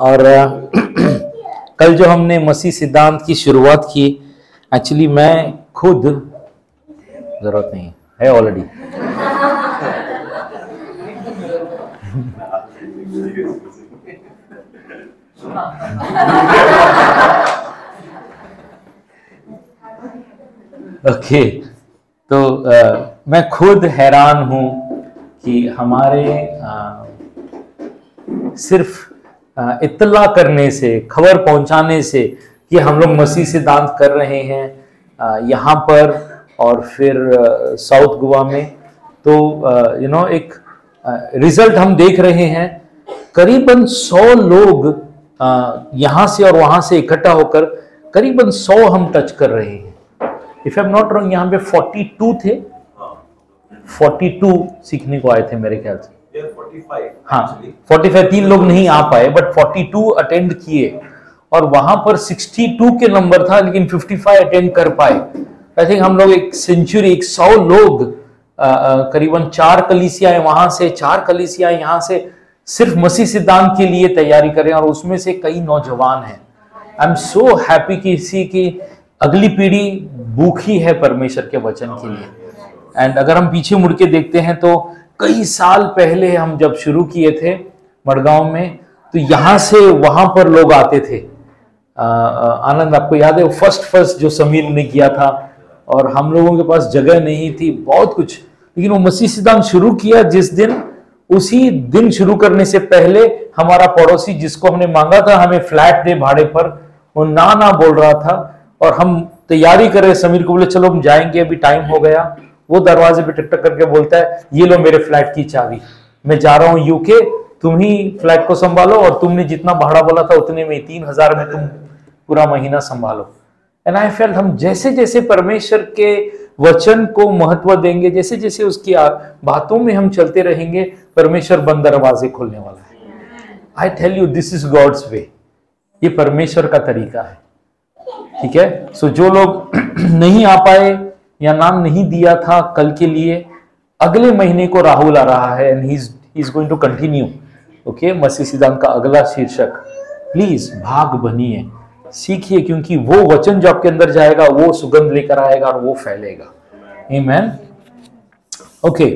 और कल जो हमने मसीह सिद्धांत की शुरुआत की एक्चुअली मैं खुद ज़रूरत नहीं है ऑलरेडी ओके तो अ, मैं खुद हैरान हूँ कि हमारे अ, सिर्फ़ इत्तला करने से खबर पहुँचाने से कि हम लोग मसीह सिद्धांत कर रहे हैं यहाँ पर और फिर साउथ गोवा में। तो यू नो एक रिज़ल्ट हम देख रहे हैं। करीबन सौ लोग यहाँ से और वहाँ से इकट्ठा होकर करीबन सौ हम टच कर रहे हैं। If I am not wrong यहाँ पे 42 थे। 42 सीखने को आए थे मेरे ख्याल से। Yeah, 45 हाँ actually. 45 तीन लोग नहीं आ पाए बट 42 अटेंड किए। और वहाँ पर 62 के नंबर था लेकिन 55 अटेंड कर पाए। आई थिंक हम लोग एक सेंचुरी एक सौ लोग करीबन चार कलीसियाएँ वहाँ से चार कलीसियाएँ यहाँ से सिर्फ़ मसीह सिद्धांत के लिए तैयारी करें और उसमें से कई नौजवान हैं। आई एम सो हैप्पी कि इसी की अगली पीढ़ी भूखी है परमेश्वर के वचन के लिए। एंड अगर हम पीछे मुड़ के देखते हैं तो कई साल पहले हम जब शुरू किए थे मड़गांव में तो यहाँ से वहाँ पर लोग आते थे। आनंद, आपको याद है फ़र्स्ट फ़र्स्ट जो समीर ने किया था, और हम लोगों के पास जगह नहीं थी, बहुत कुछ। लेकिन वो मसीह सिद्धांत शुरू किया जिस दिन, उसी दिन शुरू करने से पहले हमारा पड़ोसी जिसको हमने मांगा था, हमें फ्लैट दे भाड़े पर, वो ना ना बोल रहा था, और हम तैयारी कर रहे समीर को बोले, चलो हम जाएँगे, अभी टाइम हो गया। वो दरवाजे पे टक टक करके बोलता है ये लो मेरे फ्लैट की चाबी। मैं जा रहा हूँ यूके तुम ही फ्लैट को संभालो और तुमने जितना भाड़ा बोला था उतने में तीन हज़ार में तुम पूरा महीना संभालो। एंड आई फेल्ट हम जैसे जैसे परमेश्वर के वचन को महत्व देंगे जैसे जैसे उसकी बातों में हम चलते रहेंगे परमेश्वर बंद दरवाजे खोलने वाला है। I tell you this is God's way ये परमेश्वर का तरीका है। ठीक है? सो so, जो लोग नहीं आ पाए या नाम नहीं दिया था कल के लिए अगले महीने को राहुल आ रहा है and he is going to continue okay मसीह सिद्धांत का अगला शीर्षक प्लीज़ भाग बनिए। सीखिए क्योंकि वो वचन जो आपके अंदर जाएगा वो सुगंध लेकर आएगा और वो फैलेगा। ओके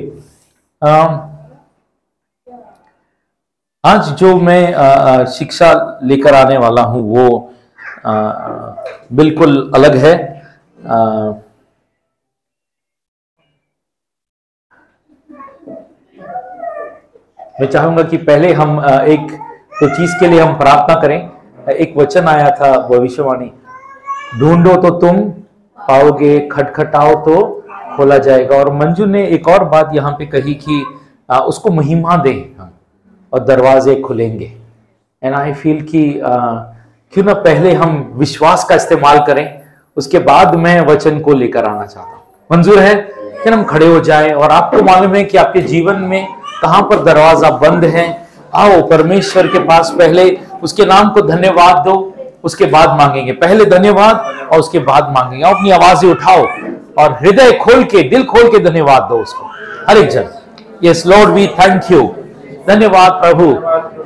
आज जो मैं अ, अ, शिक्षा लेकर आने वाला हूँ वो अ, अ, बिल्कुल अलग है। अ, मैं चाहूँगा कि पहले हम एक तो चीज़ के लिए हम प्रार्थना करें। एक वचन आया था भविष्यवाणी। ढूंढो तो तुम, पाओगे, खटखटाओ तो खोला जाएगा। और मंजू ने एक और बात यहाँ पे कही कि उसको महिमा दें हम और दरवाजे खुलेंगे। एंड आई फील कि क्यों ना पहले हम विश्वास का इस्तेमाल करें, उसके बाद मैं वचन को लेकर आना चाहता हूँ। मंजूर है? कि हम खड़े हो जाएँ और आपको मालूम है कि आपके जीवन में कहाँ पर दरवाज़ा बंद है? आओ, परमेश्वर के पास पहले उसके नाम को धन्यवाद दो, उसके बाद मांगेंगे। पहले धन्यवाद और उसके बाद मांगेंगे। आओ, अपनी आवाज़ें उठाओ और हृदय खोल के, दिल खोल के धन्यवाद दो उसको। हर एक जन yes Lord we thank you धन्यवाद, प्रभु।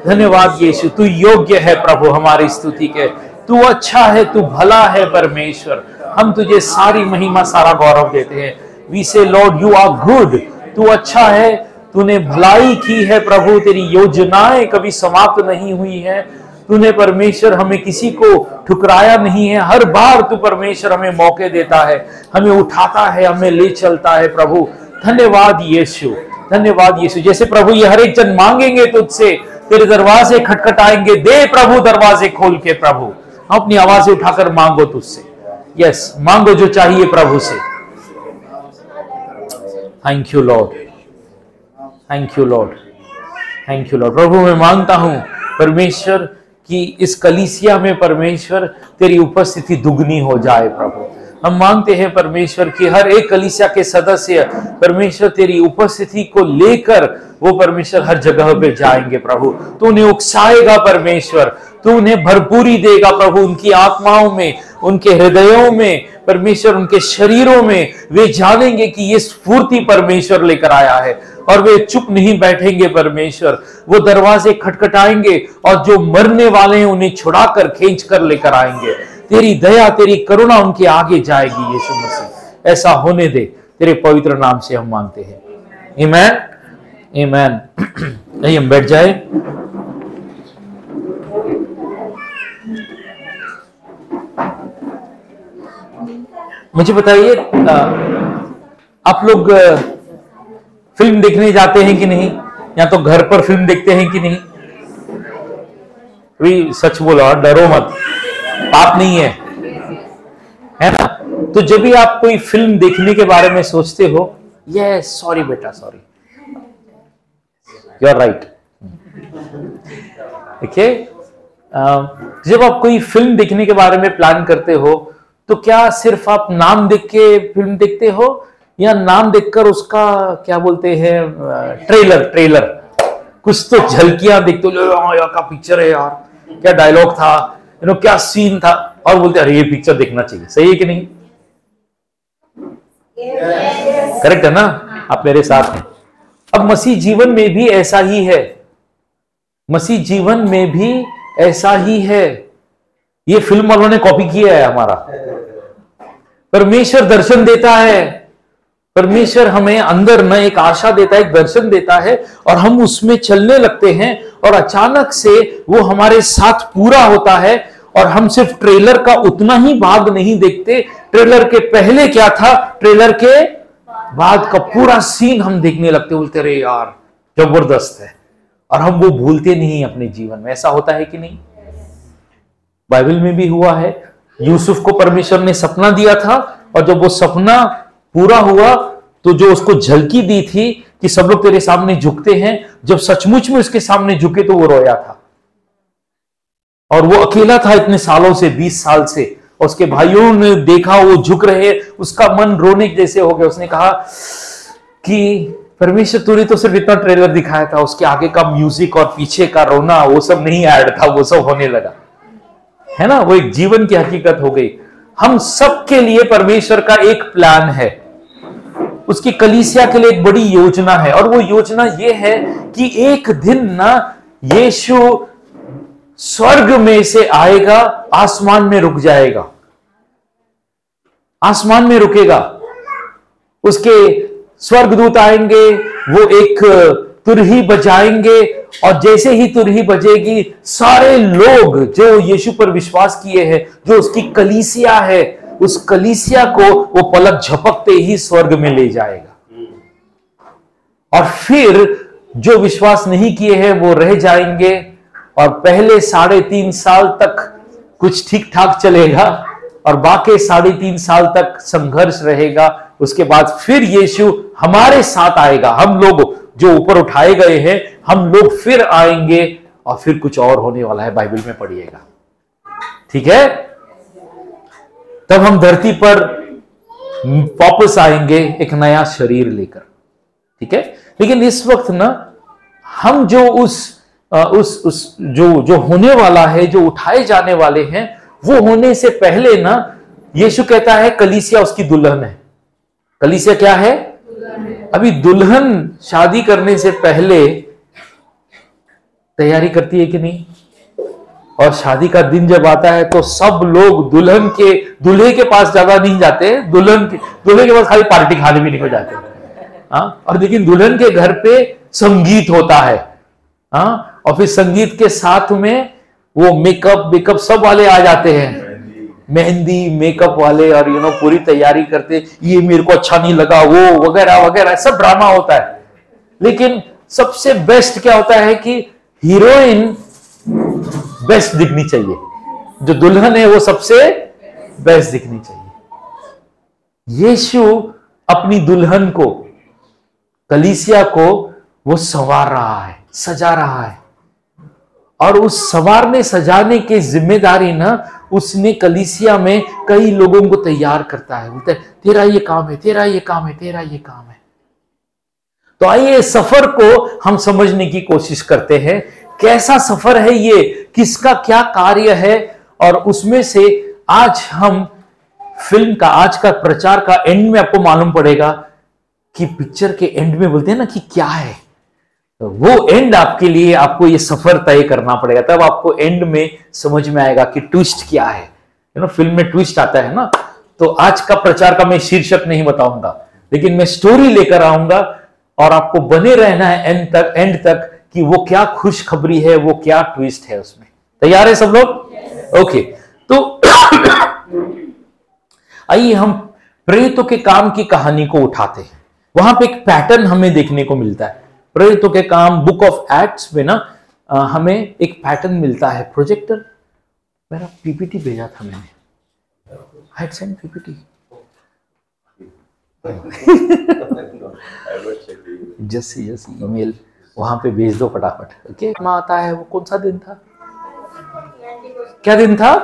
धन्यवाद, यीशु। तू योग्य है, प्रभु, हमारी स्तुति के। तू अच्छा है, तू भला है, परमेश्वर। हम तुझे सारी महिमा, सारा गौरव देते हैं। वी से लॉर्ड यू आर गुड तू अच्छा है तूने भलाई की है प्रभु, तेरी योजनाएँ कभी समाप्त नहीं हुई है। तूने परमेश्वर हमें किसी को ठुकराया नहीं है। हर बार तू परमेश्वर हमें मौके देता है, हमें उठाता है, हमें ले चलता है प्रभु। धन्यवाद यीशु धन्यवाद यीशु। जैसे प्रभु ये हर एक जन मांगेंगे तुझसे, तेरे दरवाजे खटखटाएँगे। दे प्रभु दरवाजे खोल के प्रभु। अपनी आवाज़ें उठाकर मांगो तुझसे। यस मांगो जो चाहिए प्रभु से। Thank you Lord thank you Lord thank you Lord प्रभु, मैं माँगता हूँ, परमेश्वर, कि इस कलीसिया में परमेश्वर तेरी उपस्थिति दुगनी हो जाए, प्रभु। हम मांगते हैं, परमेश्वर, कि हर एक कलीसिया के सदस्य परमेश्वर तेरी उपस्थिति को लेकर वो परमेश्वर हर जगह पे जाएँगे, प्रभु। तू उन्हें उकसाएगा, परमेश्वर। तू उन्हें भरपूरी देगा, प्रभु। उनकी आत्माओं में, उनके हृदयों में, परमेश्वर, उनके शरीरों में वे जानेंगे कि ये स्फूर्ति परमेश्वर लेकर आया है। और वे चुप नहीं बैठेंगे परमेश्वर। वो दरवाजे खटखटाएँगे और जो मरने वाले हैं उन्हें छुड़ाकर खींच कर लेकर आएँगे। तेरी दया, तेरी करुणा उनके आगे जाएगी, यीशु मसीह। ऐसा होने दे, तेरे पवित्र नाम से हम मांगते हैं। ईमैन ईमैन नहीं हम बैठ जाए। मुझे बताइए आप लोग फ़िल्म देखने जाते हैं कि नहीं? या तो घर पर फ़िल्म देखते हैं कि नहीं? भी सच बोलो, डरो मत। पाप नहीं है। है ना? तो जब भी आप कोई फ़िल्म देखने के बारे में सोचते हो ये सॉरी बेटा, सॉरी। यू आर राइट देखिए जब आप कोई फ़िल्म देखने के बारे में प्लान करते हो तो क्या सिर्फ़ आप नाम देख के फ़िल्म देखते हो? या नाम देखकर उसका, क्या बोलते हैं ट्रेलर ट्रेलर कुछ तो झलकियाँ देखते हो यार का पिक्चर है यार। क्या डायलॉग था? यू नो क्या सीन था? और बोलते, अरे, ये पिक्चर देखना चाहिए। सही है कि नहीं? करेक्ट है ना? आप मेरे साथ हैं। अब मसीह जीवन में भी ऐसा ही है। मसीह जीवन में भी ऐसा ही है। ये फ़िल्म वालों ने कॉपी किया है हमारा। परमेश्वर दर्शन देता है। परमेश्वर हमें अंदर न एक आशा देता है एक दर्शन देता है और हम उसमें चलने लगते हैं और अचानक से वो हमारे साथ पूरा होता है और हम सिर्फ़ ट्रेलर का उतना ही भाग नहीं देखते। ट्रेलर के पहले क्या था? ट्रेलर के बाद का पूरा सीन हम देखने लगते, बोलते रहे यार, ज़बरदस्त है। और हम वो भूलते नहीं अपने जीवन में। ऐसा होता है कि नहीं? बाइबल में भी हुआ है। यूसुफ को परमेश्वर ने सपना दिया था और जब वो सपना पूरा हुआ तो जो उसको झलकी दी थी कि सब लोग तेरे सामने झुकते हैं, जब सचमुच में उसके सामने झुके तो वो रोया था। और वो अकेला था इतने सालों से, बीस साल से। और उसके भाइयों ने देखा, वो झुक रहे, उसका मन रोने जैसे हो गया। उसने कहा कि परमेश्वर, तूने तो सिर्फ़ इतना ट्रेलर दिखाया था, उसके आगे का म्यूज़िक और पीछे का रोना, वो सब नहीं ऐड था, वो सब होने लगा। है ना? वो एक जीवन की हकीकत हो गई। हम सबके लिए परमेश्वर का एक प्लान है। उसकी कलीसिया के लिए एक बड़ी योजना है। और वो योजना ये है कि एक दिन ना यीशु स्वर्ग में से आएगा, आसमान में रुक जाएगा। आसमान में रुकेगा। उसके स्वर्गदूत आएँगे, वो एक तुरही बजाएँगे और जैसे ही तुरही बजेगी, सारे लोग जो यीशु पर विश्वास किए हैं, जो उसकी कलीसिया है उस कलीसिया को वो पलक झपकते ही स्वर्ग में ले जाएगा। और फिर जो विश्वास नहीं किए हैं, वो रह जाएँगे और पहले साढ़े तीन साल तक कुछ ठीक ठाक चलेगा और बाकी साढ़े तीन साल तक संघर्ष रहेगा। उसके बाद फिर यीशु हमारे साथ आएगा। हम लोग जो ऊपर उठाए गए हैं, हम लोग फिर आएँगे और फिर कुछ और होने वाला है, बाइबल में पढ़िएगा। ठीक है? तब हम धरती पर वापस आएँगे एक नया शरीर लेकर। ठीक है? लेकिन इस वक्त ना, हम जो उस उस उस, जो जो होने वाला है, जो उठाए जाने वाले हैं, वो होने से पहले ना, यीशु कहता है, कलीसिया उसकी दुल्हन है। कलीसिया क्या है? अभी दुल्हन शादी करने से पहले तैयारी करती है कि नहीं? और शादी का दिन जब आता है तो सब लोग दुल्हन के, दूल्हे के पास ज़्यादा नहीं जाते, दुल्हन के, दूल्हे के पास खाली पार्टी खाने भी नहीं जाते हाँ। और लेकिन दुल्हन के घर पे संगीत होता है। हाँ? और फिर संगीत के साथ में वो मेकअप मेकअप सब वाले आ जाते हैं। मेहंदी मेकअप वाले और यू नो पूरी तैयारी करते, ये मेरे को अच्छा नहीं लगा, वो वगैरह वगैरह। सब ड्रामा होता है। लेकिन सबसे बेस्ट क्या होता है कि हीरोइन बेस्ट दिखनी चाहिए। जो दुल्हन है वो सबसे बेस्ट दिखनी चाहिए। यीशु अपनी दुल्हन को, कलीसिया को, वो सवार रहा है, सजा रहा है। और उस सवारने, सजाने की ज़िम्मेदारी ना, उसने कलीसिया में कई लोगों को तैयार करता है। बोलते तेरा ये काम है, तेरा ये काम है, तेरा ये काम है। तो आइए, सफ़र को हम समझने की कोशिश करते हैं। कैसा सफ़र है ये? किसका क्या कार्य है? और उसमें से आज हम फ़िल्म का, आज का प्रचार का एंड में आपको मालूम पड़ेगा कि पिक्चर के एंड में बोलते हैं ना कि क्या है। तो वो एंड आपके लिए आपको ये सफ़र तय करना पड़ेगा। तब आपको एंड में समझ में आएगा कि ट्विस्ट क्या है। यू नो फ़िल्म में ट्विस्ट आता है ना। तो आज का प्रचार का मैं शीर्षक नहीं बताऊँगा। लेकिन मैं स्टोरी लेकर आऊँगा और आपको बने रहना है एंड तक एंड तक। कि वो क्या खुशखबरी है वो क्या ट्विस्ट है उसमें। तैयार है सब लोग? ओके तो आइए हम प्रेरितों के काम की कहानी को उठाते हैं। वहाँ पे एक पैटर्न हमें देखने को मिलता है। प्रेरितों के काम बुक ऑफ़ एक्ट्स में ना हमें एक पैटर्न मिलता है। प्रोजेक्टर मेरा पीपीटी भेजा था मैंने। सेंड पीपीटी जैसे जैसे ईमेल वहाँ पे भेज दो फटाफट ओके आता है वो कौन सा दिन था? क्या दिन था?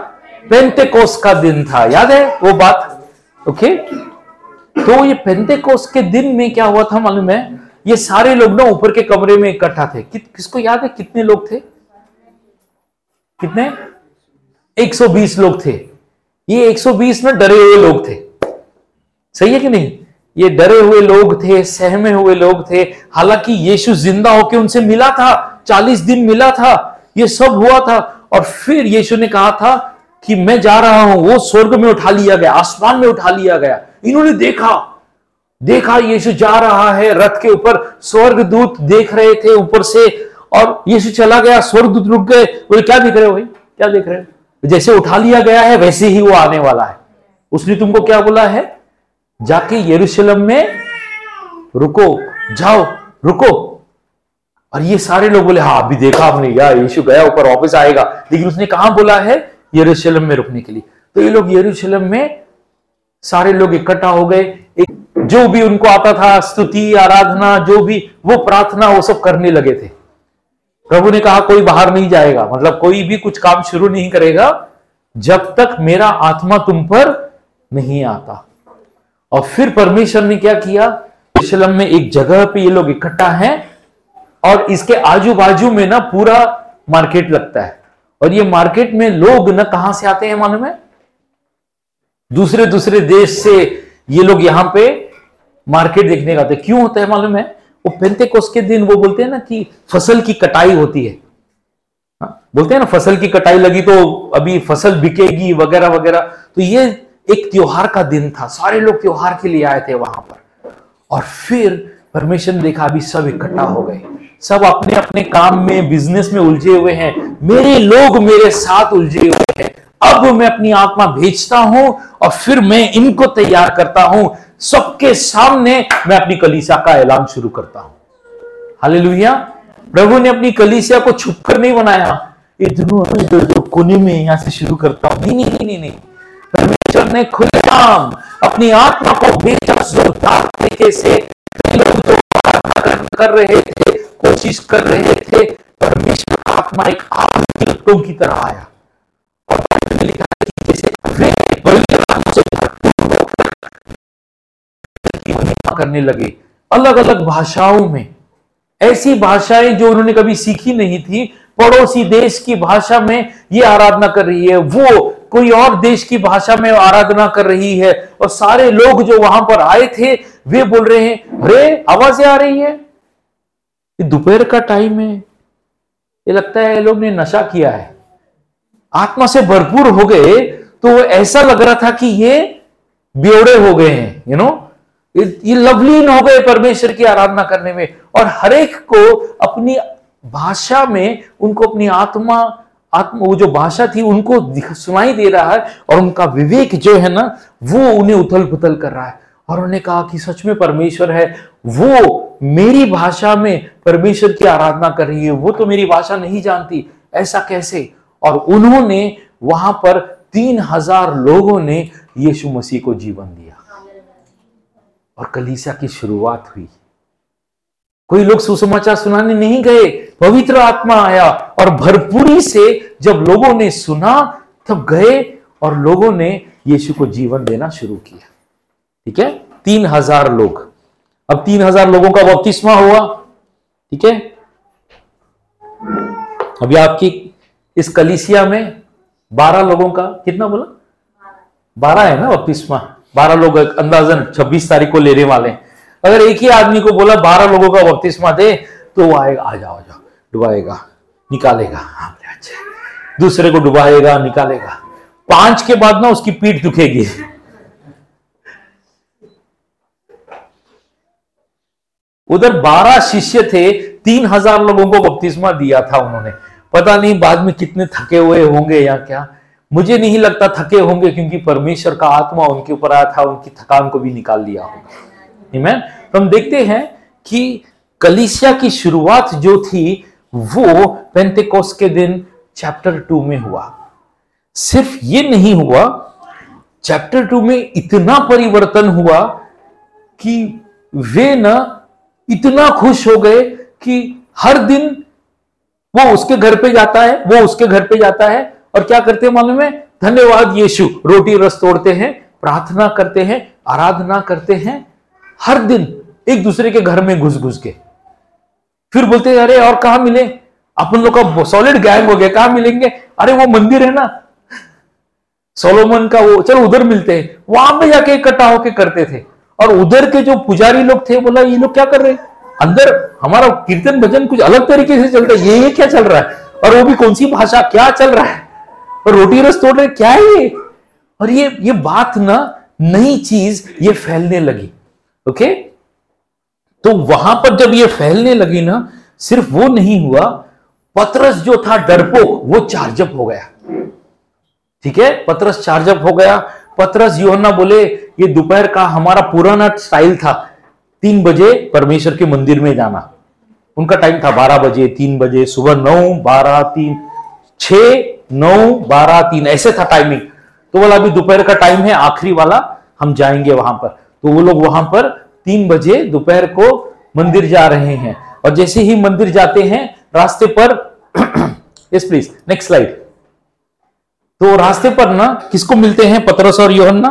पेंटेकोस का दिन था याद है वो बात? ओके तो ये पेंटेकोस के दिन में क्या हुआ था मालूम है? ये सारे लोग ना ऊपर के कमरे में इकट्ठा थे। कि, किसको याद है? कितने लोग थे? कितने? 120 लोग थे। ये 120 में डरे हुए लोग थे। सही है कि नहीं? ये डरे हुए लोग थे, सहमे हुए लोग थे। हालाँकि यीशु ज़िंदा होकर उनसे मिला था 40 दिन मिला था, ये सब हुआ था। और फिर यीशु ने कहा था कि मैं जा रहा हूँ, वो स्वर्ग में उठा लिया गया, आसमान में उठा लिया गया। इन्होंने देखा देखा यीशु जा रहा है, रथ के ऊपर स्वर्ग दूत देख रहे थे ऊपर से। और यीशु चला गया स्वर्ग दूत रुक गए, बोले, क्या देख रहे हो भाई? क्या देख रहे हो? जैसे उठा लिया गया है, वैसे ही वो आने वाला है। उसने तुमको क्या बोला है? जाके यरूशलेम में रुको, जाओ, रुको। और ये सारे लोग बोले हाँ अभी देखा हमने यार यीशु गया ऊपर, वापस आएगा। लेकिन उसने कहा बोला है? यरूशलेम में रुकने के लिए। तो ये लोग यरूशलेम में सारे लोग इकट्ठा हो गए। जो भी उनको आता था, स्तुति, आराधना, जो भी, वो प्रार्थना, वो सब करने लगे थे। प्रभु ने कहा, कोई बाहर नहीं जाएगा। मतलब कोई भी कुछ काम शुरू नहीं करेगा, जब तक मेरा आत्मा तुम पर नहीं आता। और फिर परमेश्वर ने क्या किया? यरूशलेम में एक जगह पे ये लोग इकट्ठा हैं और इसके आजू बाजू में ना पूरा मार्केट लगता है। और ये मार्केट में लोग ना कहाँ से आते हैं मालूम है? दूसरे दूसरे देश से ये लोग यहाँ पे मार्केट देखने का आते क्यों होता है मालूम है? वो पेंते कोस के दिन वो बोलते हैं ना कि फ़सल की कटाई होती है। हाँ, बोलते हैं ना फ़सल की कटाई लगी तो अभी फ़सल बिकेगी वगैरह वगैरह तो ये एक त्योहार का दिन था, सारे लोग त्योहार के लिए आए थे वहाँ पर। और फिर परमेश्वर ने देखा, अभी सब इकट्ठा हो गए। सब अपने अपने काम में बिज़नेस में उलझे हुए हैं। मेरे लोग मेरे साथ उलझे हुए हैं। अब मैं अपनी आत्मा भेजता हूँ और फिर मैं इनको तैयार करता हूँ। सबके सामने मैं अपनी कलीसिया का ऐलान शुरू करता हूँ। हालेलुया। प्रभु ने अपनी कलीसिया को छुप कर नहीं बनाया। इधर कोने में यहाँ से शुरू करता हूँ। नहीं नहीं नहीं नहीं। परमेश्वर ने खुलेआम अपनी आत्मा को जोरदार तरीके से लोग जो कर रहे थे, कोशिश कर रहे थे, परमेश्वर का आत्मा एक आग की तरह आया। और लिखा कि जैसे करने लगे। अलग अलग भाषाओं में। ऐसी भाषाएँ जो उन्होंने कभी सीखी नहीं थी, पड़ोसी देश की भाषा में ये आराधना कर रही है, वो कोई और देश की भाषा में आराधना कर रही है और सारे लोग जो वहाँ पर आए थे, वे बोल रहे हैं अरे आवाज़ें आ रही है। दोपहर का टाइम है। ये लगता है लोग ने नशा किया है। आत्मा से भरपूर हो गए तो ऐसा लग रहा था कि ये बेवड़े हो गए हैं यू नो ये लवलीन हो गए परमेश्वर की आराधना करने में। और हरेक को अपनी भाषा में, उनको अपनी आत्मा आत्मा, वो जो भाषा थी, उनको सुनाई दे रहा है और उनका विवेक जो है ना, वो उन्हें उथल पुथल कर रहा है। और उन्होंने कहा कि सच में परमेश्वर है, वो मेरी भाषा में परमेश्वर की आराधना कर रही है, वो तो मेरी भाषा नहीं जानती, ऐसा कैसे? और उन्होंने वहाँ पर तीन हज़ार लोगों ने यीशु मसीह को जीवन दिया। और कलीसिया की शुरुआत हुई। कोई लोग सुसमाचार सुनाने नहीं गए। पवित्र आत्मा आया और भरपूरी से जब लोगों ने सुना, तब गए और लोगों ने यीशु को जीवन देना शुरू किया। ठीक है? तीन हज़ार लोग। अब तीन हज़ार लोगों का बपतिस्मा हुआ। ठीक है? अभी आपकी इस कलिसिया में बारह लोगों का कितना बोला? बारह है ना बपतिस्मा? बारह लोग अंदाजन छब्बीस तारीख को लेने वाले अगर एक ही आदमी को बोला बारह लोगों का बपतिस्मा दे तो वो आएगा, आ जाओ आ जाओ, डुबाएगा, निकालेगा हाँ अच्छा। दूसरे को डुबाएगा, निकालेगा। पाँच के बाद ना उसकी पीठ दुखेगी। उधर बारह शिष्य थे, तीन हज़ार लोगों को बपतिस्मा दिया था उन्होंने। पता नहीं बाद में कितने थके हुए होंगे या क्या। मुझे नहीं लगता थके होंगे, क्योंकि परमेश्वर का आत्मा उनके ऊपर आया था, उनकी थकान को भी निकाल लिया होगा। तो हम देखते हैं कि कलिसिया की शुरुआत जो थी, वो पेंतेकोस के दिन चैप्टर टू में हुआ। सिर्फ़ ये नहीं हुआ चैप्टर टू में इतना परिवर्तन हुआ कि वे ना इतना खुश हो गए कि हर दिन वो उसके घर पे जाता है, वो उसके घर पे जाता है। और क्या करते हैं मालूम है? धन्यवाद यीशु। रोटी रस तोड़ते हैं, प्रार्थना करते हैं, आराधना करते हैं हर दिन एक दूसरे के घर में घुस घुस के। फिर बोलते अरे, और कहा मिले? अपन लोग का सॉलिड गैंग हो गया, कहा मिलेंगे? अरे, वो मंदिर है ना। सोलोमन का वो, चलो उधर मिलते हैं। वहाँ पे जाके इकट्ठा होके करते थे। और उधर के जो पुजारी लोग थे, बोला, ये लोग क्या कर रहे हैं? अंदर हमारा कीर्तन भजन कुछ अलग तरीके से चल रहा है। ये ये क्या चल रहा है? और वो भी कौन सी भाषा, क्या चल रहा है? और रोटी रस तोड़ रहे क्या है ये? और ये ये बात ना, नई चीज़ ये फैलने लगी। ओके तो वहाँ पर जब ये फैलने लगी ना, सिर्फ़ वो नहीं हुआ, पतरस जो था डरपोक, वो चार्जअप हो गया। ठीक है? पत्रस चार्जअप हो गया। पत्रस योहन्ना बोले, ये दोपहर का हमारा पुराना स्टाइल था। तीन बजे परमेश्वर के मंदिर में जाना। उनका टाइम था बारह बजे, तीन बजे, सुबह नौ, बारह, तीन छ नौ, बारह, तीन, ऐसे था टाइमिंग तो बोला, अभी दोपहर का टाइम है, आखिरी वाला, हम जाएँगे वहाँ पर। तो वो लोग वहाँ पर तीन बजे दोपहर को मंदिर जा रहे हैं। और जैसे ही मंदिर जाते हैं, रास्ते पर यस प्लीज़ नेक्स्ट स्लाइड तो रास्ते पर ना, किसको मिलते हैं, पतरस और योहन्ना?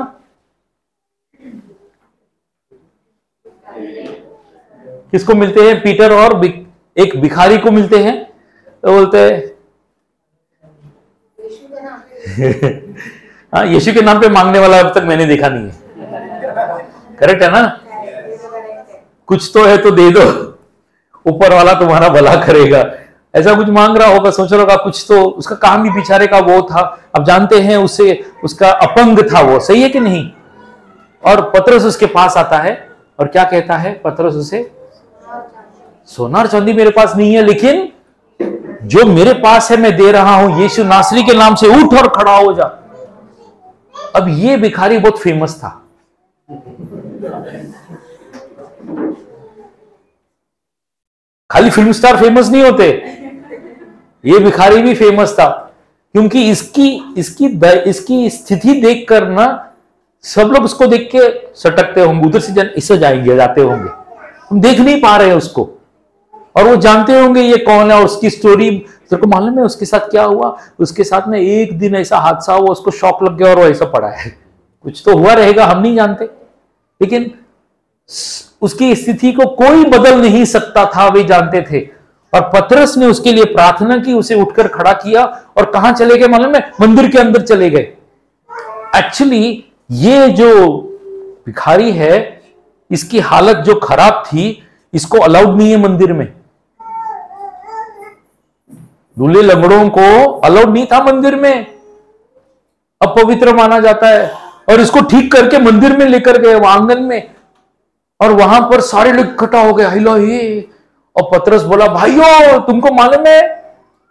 किसको मिलते हैं, पीटर और एक भिखारी को मिलते हैं। तो बोलते हैं हाँ यीशु के नाम पे मांगने वाला अब तक मैंने देखा नहीं है। करेक्ट है ना? कुछ तो है तो दे दो। ऊपर वाला तुम्हारा भला करेगा। ऐसा कुछ मांग रहा होगा, सोच रहा होगा, कुछ तो उसका काम भी पिछारे का वो था। अब जानते हैं उससे उसका अपंग था वो। सही है कि नहीं? और पत्रस उसके पास आता है। और क्या कहता है? पत्रस उसे, सोनार चांदी मेरे पास नहीं है, लेकिन जो मेरे पास है, मैं दे रहा हूँ। यीशु नासरी के नाम से उठ और खड़ा हो जा। अब ये भिखारी बहुत फ़ेमस था। खाली फ़िल्म स्टार फ़ेमस नहीं होते। ये भिखारी भी फ़ेमस था। क्योंकि इसकी इसकी इसकी स्थिति देखकर ना, सब लोग उसको देख के सटकते होंगे। उधर से जन, इससे जाएँगे, जाते होंगे। हम देख नहीं पा रहे हैं उसको। और वो जानते होंगे ये कौन है और उसकी स्टोरी तेरे को मालूम है उसके साथ क्या हुआ? उसके साथ में एक दिन ऐसा हादसा हुआ, उसको शॉक लग गया और वो ऐसा पड़ा है। कुछ तो हुआ रहेगा, हम नहीं जानते। लेकिन उसकी स्थिति को कोई बदल नहीं सकता था, वे जानते थे। और पत्रस ने उसके लिए प्रार्थना की, उसे उठकर खड़ा किया और कहाँ चले गए मालूम है? मंदिर के अंदर चले गए। एक्चुअली ये जो भिखारी है, इसकी हालत जो खराब थी, इसको अलाउड नहीं है मंदिर में। दूल्हे लंगड़ों को अलाउड नहीं था मंदिर में। अपवित्र माना जाता है। और इसको ठीक करके मंदिर में लेकर गए आँगन में। और वहाँ पर सारे लोग इकट्ठा हो गए हिलो ही और पत्रस बोला, भाइयों, तुमको मालूम है,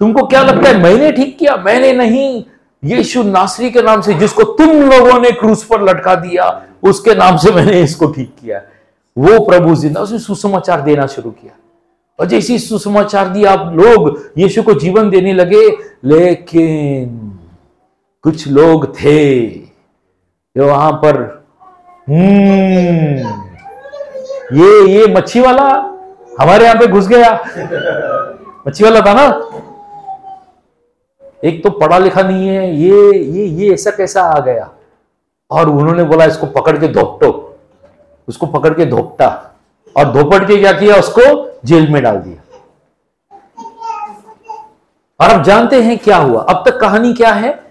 तुमको क्या लगता है, मैंने ठीक किया? मैंने नहीं, यीशु नासरी के नाम से, जिसको तुम लोगों ने क्रूस पर लटका दिया, उसके नाम से मैंने इसको ठीक किया। वो प्रभु ज़िंदा, उसने सुसमाचार देना शुरू किया। और जैसे सुसमाचार दिया आप लोग यीशु को जीवन देने लगे, लेकिन कुछ लोग थे जो वहाँ पर हम्म ये ये मच्छी वाला हमारे यहाँ पे घुस गया। मच्छी वाला था ना? एक तो पढ़ा लिखा नहीं है, ये ये ये ऐसा कैसा आ गया? और उन्होंने बोला, इसको पकड़ के धोपटो। उसको पकड़ के धोपटा। और धोपट के क्या किया? उसको जेल में डाल दिया। और अब जानते हैं क्या हुआ? अब तक कहानी क्या है?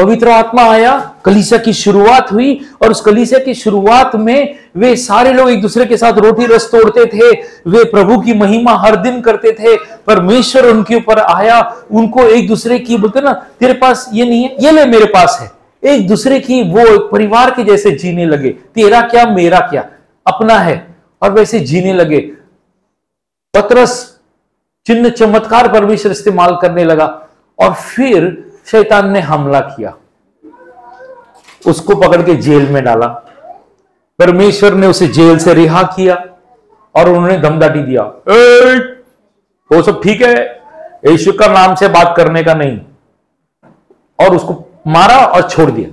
पवित्र आत्मा आया, कलीसिया की शुरुआत हुई और उस कलीसिया की शुरुआत में वे सारे लोग एक दूसरे के साथ रोटी रस तोड़ते थे। वे प्रभु की महिमा हर दिन करते थे। परमेश्वर उनके ऊपर आया, उनको एक दूसरे की बोलते ना, तेरे पास ये नहीं है, ये ले मेरे पास है। एक दूसरे की वो एक परिवार के जैसे जीने लगे, तेरा क्या, मेरा क्या? अपना है। और वैसे जीने लगे। पत्रस चिन्ह चमत्कार परमेश्वर इस्तेमाल करने लगा। और फिर शैतान ने हमला किया। उसको पकड़ के जेल में डाला। परमेश्वर ने उसे जेल से रिहा किया और उन्होंने दमदाटी दिया। वो सब ठीक है यीशु का नाम से बात करने का नहीं। और उसको मारा और छोड़ दिया।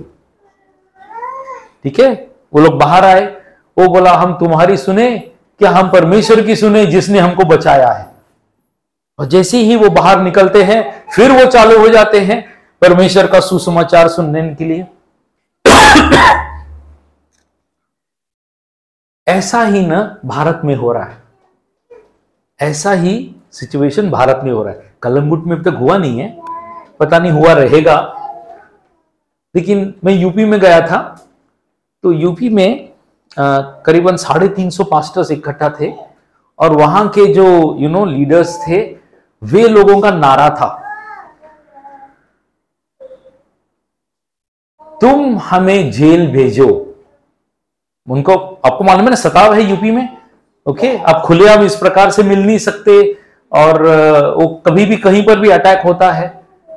ठीक है? वो लोग बाहर आए। वो बोला हम तुम्हारी सुने क्या हम परमेश्वर की सुने जिसने हमको बचाया है? और जैसे ही वो बाहर निकलते हैं फिर वो चालू हो जाते हैं। परमेश्वर का सुसमाचार सुनने के लिए। ऐसा ही ना भारत में हो रहा है। ऐसा ही सिचुएशन भारत में हो रहा है। कलमबुट में अब तक हुआ नहीं है। पता नहीं हुआ रहेगा। लेकिन मैं यूपी में गया था। तो यूपी में करीबन साढ़े तीन सौ पास्टर्स इकट्ठा थे। और वहाँ के जो यू नो लीडर्स थे, वे लोगों का नारा था। तुम हमें जेल भेजो। उनको आपको मालूम है ना सताव है यूपी में? ओके आप खुले आप इस प्रकार से मिल नहीं सकते और वो कभी भी कहीं पर भी अटैक होता है।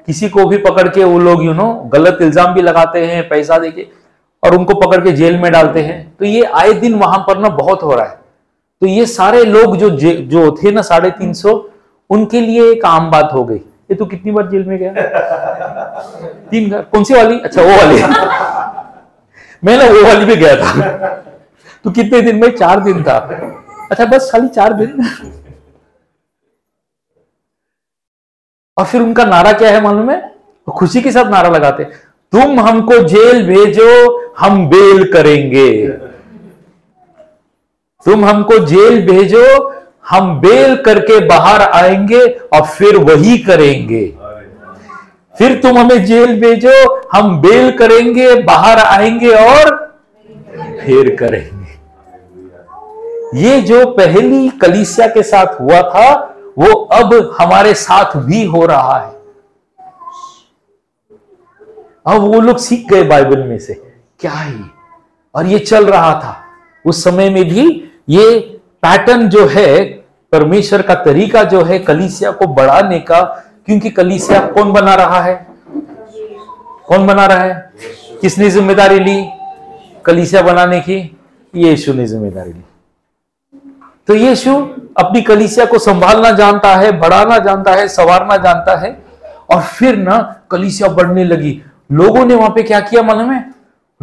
किसी को भी पकड़ के वो लोग यू नो गलत इल्ज़ाम भी लगाते हैं पैसा देके और उनको पकड़ के जेल में डालते हैं। तो ये आए दिन वहाँ पर ना बहुत हो रहा है। तो ये सारे लोग जो जो थे ना साढ़े तीन सौ उनके लिए एक आम बात हो गई। ये तो कितनी बार जेल में गया? तीन बार कौन सी वाली? अच्छा वो वाली। मैं ना वो वाली में गया था। तो कितने दिन में? चार दिन था। अच्छा बस खाली चार दिन। और फिर उनका नारा क्या है मालूम है? वो खुशी के साथ नारा लगाते तुम हमको जेल भेजो, हम बेल करेंगे। तुम हमको जेल भेजो हम बेल करके बाहर आएँगे और फिर वही करेंगे। फिर तुम हमें जेल भेजो, हम बेल करेंगे, बाहर आएँगे और फिर करेंगे। ये जो पहली कलीसिया के साथ हुआ था, वो अब हमारे साथ भी हो रहा है। अब वो लोग सीख गए बाइबल में से, क्या ही और ये चल रहा था। उस समय में भी ये पैटर्न जो है, परमेश्वर का तरीका जो है, कलीसिया को बढ़ाने का, क्योंकि कलीसिया कौन बना रहा है? कौन बना रहा है? किसने ज़िम्मेदारी ली? कलीसिया बनाने की? यीशु ने ज़िम्मेदारी ली। तो यीशु अपनी कलीसिया को संभालना जानता है, बढ़ाना जानता है, संवारना जानता है, और फिर ना कलीसिया बढ़ने लगी। लोगों ने वहाँ पे क्या किया मालूम है?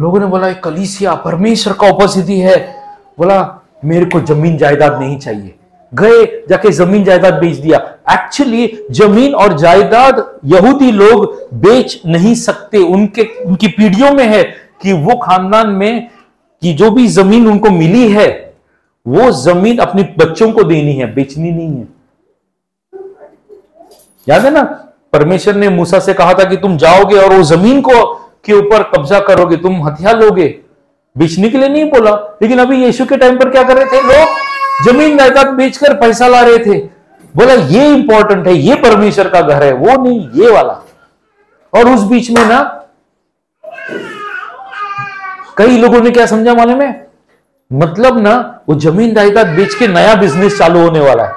लोगों ने बोला कलीसिया परमेश्वर का उपस्थिति है। बोला मेरे को ज़मीन जायदाद नहीं चाहिए। गए, जाके ज़मीन जायदाद बेच दिया। एक्चुअली ज़मीन और जायदाद यहूदी लोग बेच नहीं सकते। उनके, उनकी पीढ़ियों में है कि वो खानदान में, कि जो भी ज़मीन उनको मिली है, वो ज़मीन अपने बच्चों को देनी है, बेचनी नहीं है। याद है ना? परमेश्वर ने मूसा से कहा था कि तुम जाओगे और वो ज़मीन को, के ऊपर कब्जा करोगे, तुम हथियार लोगे। बेचने के लिए नहीं बोला। लेकिन अभी यीशु के टाइम पर क्या कर रहे थे लोग? ज़मीन जायदाद बेचकर पैसा ला रहे थे। बोला, ये इंपॉर्टेंट है, ये परमेश्वर का घर है, वो नहीं, ये वाला। और उस बीच में ना, कई लोगों ने क्या समझा मालूम है? मतलब ना, वो ज़मीन जायदाद बेच के नया बिज़नेस चालू होने वाला है।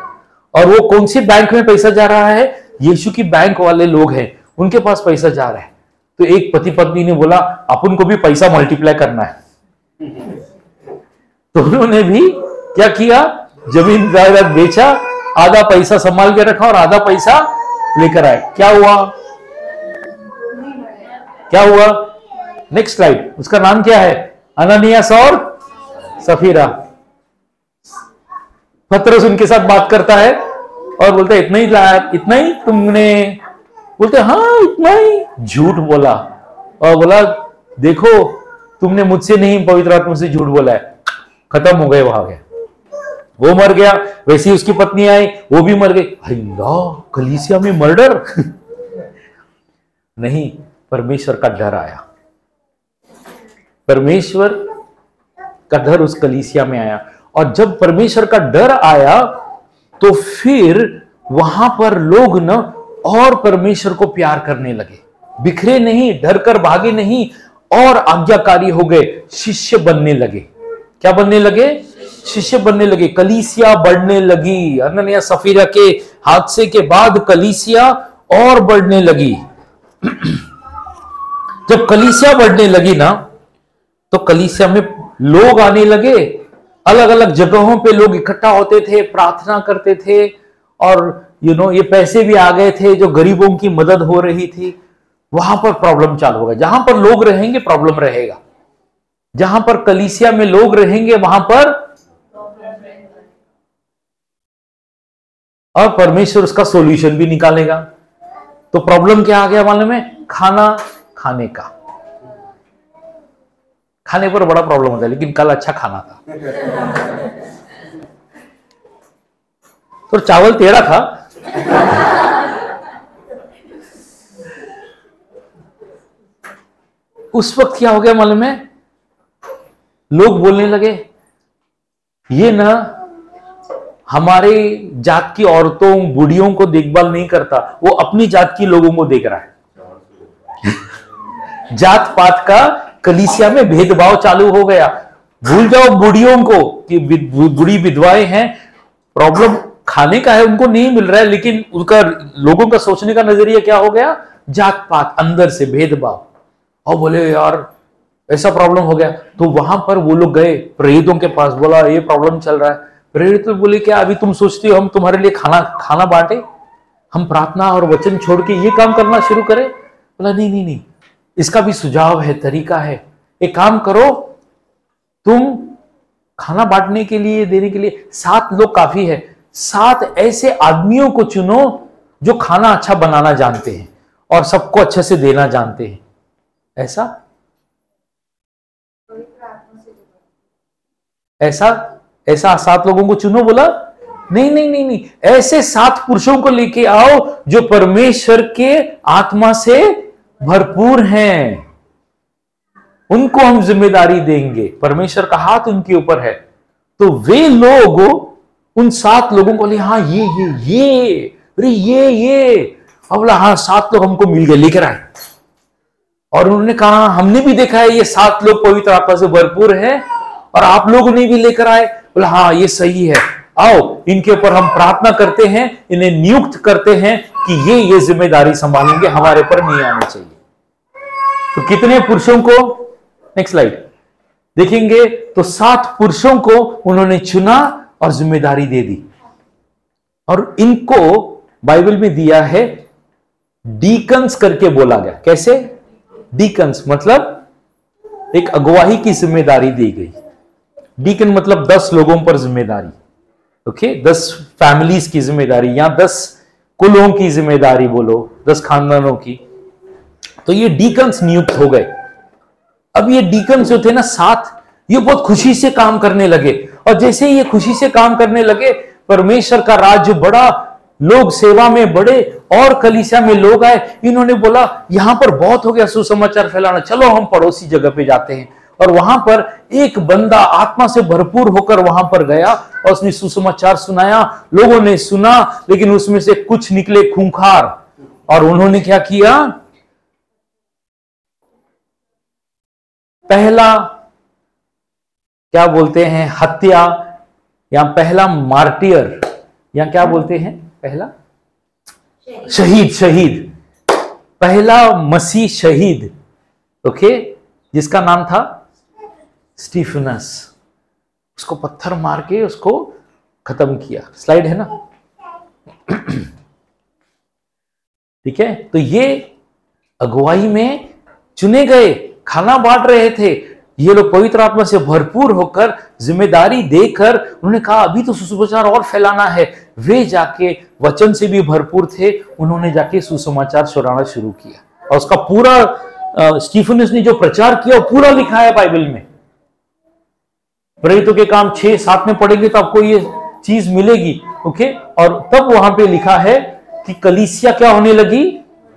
और वो कौन सी बैंक में पैसा जा रहा है? यीशु की बैंक वाले लोग हैं, उनके पास पैसा जा रहा है। तो एक पति पत्नी ने बोला, अपन को भी पैसा मल्टीप्लाई करना है। तो उन्होंने भी क्या किया? ज़मीन जायदाद बेचा, आधा पैसा संभाल के रखा और आधा पैसा लेकर आए। क्या हुआ? क्या हुआ? नेक्स्ट स्लाइड उसका नाम क्या है? अननियास और सफीरा। पत्रस उनके साथ बात करता है और बोलता है, इतना ही लाया इतना ही तुमने बोलते हाँ इतना ही। झूठ बोला और बोला, देखो तुमने मुझसे नहीं, पवित्र आत्मा से झूठ बोला है। खत्म हो गए, वहाँ गए। वो मर गया, वैसे ही उसकी पत्नी आई, वो भी मर गई। अल्लाह, कलीसिया में मर्डर? नहीं, परमेश्वर का डर आया। परमेश्वर का डर उस कलीसिया में आया। और जब परमेश्वर का डर आया तो फिर वहाँ पर लोग न और परमेश्वर को प्यार करने लगे। बिखरे नहीं, डर कर भागे नहीं और आज्ञाकारी हो गए शिष्य बनने लगे। क्या बनने लगे? शिष्य बनने लगे। कलीसिया बढ़ने लगी। अनन्या सफीरा के हादसे के बाद कलीसिया और बढ़ने लगी। जब कलीसिया बढ़ने लगी ना तो कलीसिया में लोग आने लगे। अलग अलग जगहों पे लोग इकट्ठा होते थे प्रार्थना करते थे और यू you नो know, ये पैसे भी आ गए थे जो गरीबों की मदद हो रही थी। वहाँ पर प्रॉब्लम चालू होगा। जहाँ पर लोग रहेंगे प्रॉब्लम रहेगा। जहाँ पर कलीसिया में लोग रहेंगे, वहाँ पर और परमेश्वर उसका सॉल्यूशन भी निकालेगा। तो प्रॉब्लम क्या आ गया मालूम में खाना, खाने का। खाने पर बड़ा प्रॉब्लम होता है, लेकिन कल अच्छा खाना था। तो चावल तेरा था। उस वक्त क्या हो गया मालूम है? लोग बोलने लगे, ये ना, हमारे जात की औरतों, बुढ़ियों को देखभाल नहीं करता, वो अपनी जात की लोगों को देख रहा है। जात पात का कलीसिया में भेदभाव चालू हो गया। भूल जाओ बुढ़ियों को कि बुढ़ी विधवाएँ हैं। प्रॉब्लम खाने का है, उनको नहीं मिल रहा है, लेकिन उनका, लोगों का सोचने का नज़रिया क्या हो गया? जात पात अंदर से भेदभाव। और बोले, यार, ऐसा प्रॉब्लम हो गया। तो वहाँ पर वो लोग गए, प्रेरितों के पास बोला, ये प्रॉब्लम चल रहा है। प्रेरित तो बोले, क्या अभी तुम सोचते हो हम तुम्हारे लिए खाना खाना बांटे? हम प्रार्थना और वचन छोड़ के ये काम करना शुरू करें? बोला, नहीं नहीं नहीं, इसका भी सुझाव है, तरीका है। एक काम करो, तुम खाना बांटने के लिए, देने के लिए, सात लोग काफ़ी है। सात ऐसे आदमियों को चुनो, जो खाना अच्छा बनाना जानते हैं और सबको अच्छे से देना जानते हैं। ऐसा? ऐसा? ऐसा सात लोगों को चुनो बोला? नहीं नहीं नहीं नहीं। ऐसे सात पुरुषों को लेके आओ जो परमेश्वर के आत्मा से भरपूर हैं। उनको हम ज़िम्मेदारी देंगे। परमेश्वर का हाथ उनके ऊपर है। तो वे लोग उन सात लोगों को ले हाँ ये ये ये, अरे, ये ये। अब हाँ सात लोग हमको मिल गए, लेकर आए। और उन्होंने कहा, हमने भी देखा है, ये सात लोग पवित्र आत्मा से भरपूर है, और आप लोगों ने भी लेकर आए। बोला हाँ ये सही है। आओ, इनके ऊपर हम प्रार्थना करते हैं, इन्हें नियुक्त करते हैं कि ये ये ज़िम्मेदारी संभालेंगे, हमारे पर नहीं आना चाहिए। तो कितने पुरुषों को नेक्स्ट स्लाइड देखेंगे तो सात पुरुषों को उन्होंने चुना और ज़िम्मेदारी दे दी। और इनको बाइबल में दिया है डीकंस करके बोला गया। कैसे? डीकंस मतलब एक अगुवाही की ज़िम्मेदारी दी गई। डीकन मतलब दस लोगों पर ज़िम्मेदारी ओके दस फैमिलीज़ की ज़िम्मेदारी या दस कुलों की ज़िम्मेदारी बोलो, दस खानदानों की। तो ये डीकंस नियुक्त हो गए। अब ये डीकंस जो थे ना, साथ ये बहुत खुशी से काम करने लगे। और जैसे ही ये खुशी से काम करने लगे, परमेश्वर का राज्य बड़ा लोग सेवा में बड़े और कलिसिया में लोग आए। इन्होंने बोला, यहाँ पर बहुत हो गया सुसमाचार फैलाना। चलो हम पड़ोसी जगह पे जाते हैं। और वहाँ पर एक बंदा आत्मा से भरपूर होकर वहाँ पर गया और उसने सुसमाचार सुनाया। लोगों ने सुना, लेकिन उसमें से कुछ निकले खूंखार। और उन्होंने क्या किया? पहला, क्या बोलते हैं, हत्या, या पहला मार्टियर, या क्या बोलते हैं? पहला? शहीद। शहीद पहला मसीह शहीद ओके? जिसका नाम था? स्टीफनस। उसको पत्थर मार के उसको खत्म किया। स्लाइड है ना? ठीक है? तो ये अगुवाई में चुने गए खाना बांट रहे थे। ये लोग पवित्र आत्मा से भरपूर होकर ज़िम्मेदारी देकर उन्होंने कहा, अभी तो सुसमाचार और फैलाना है। वे जाके वचन से भी भरपूर थे, उन्होंने जाके सुसमाचार सुनाना शुरू किया। और उसका पूरा स्टीफनस ने जो प्रचार किया, वो पूरा लिखा है बाइबल में। प्रेरितों के काम छह, सात में पढ़ेंगे तो आपको ये चीज़ मिलेगी, ओके? और तब वहाँ पे लिखा है कि कलीसिया क्या होने लगी?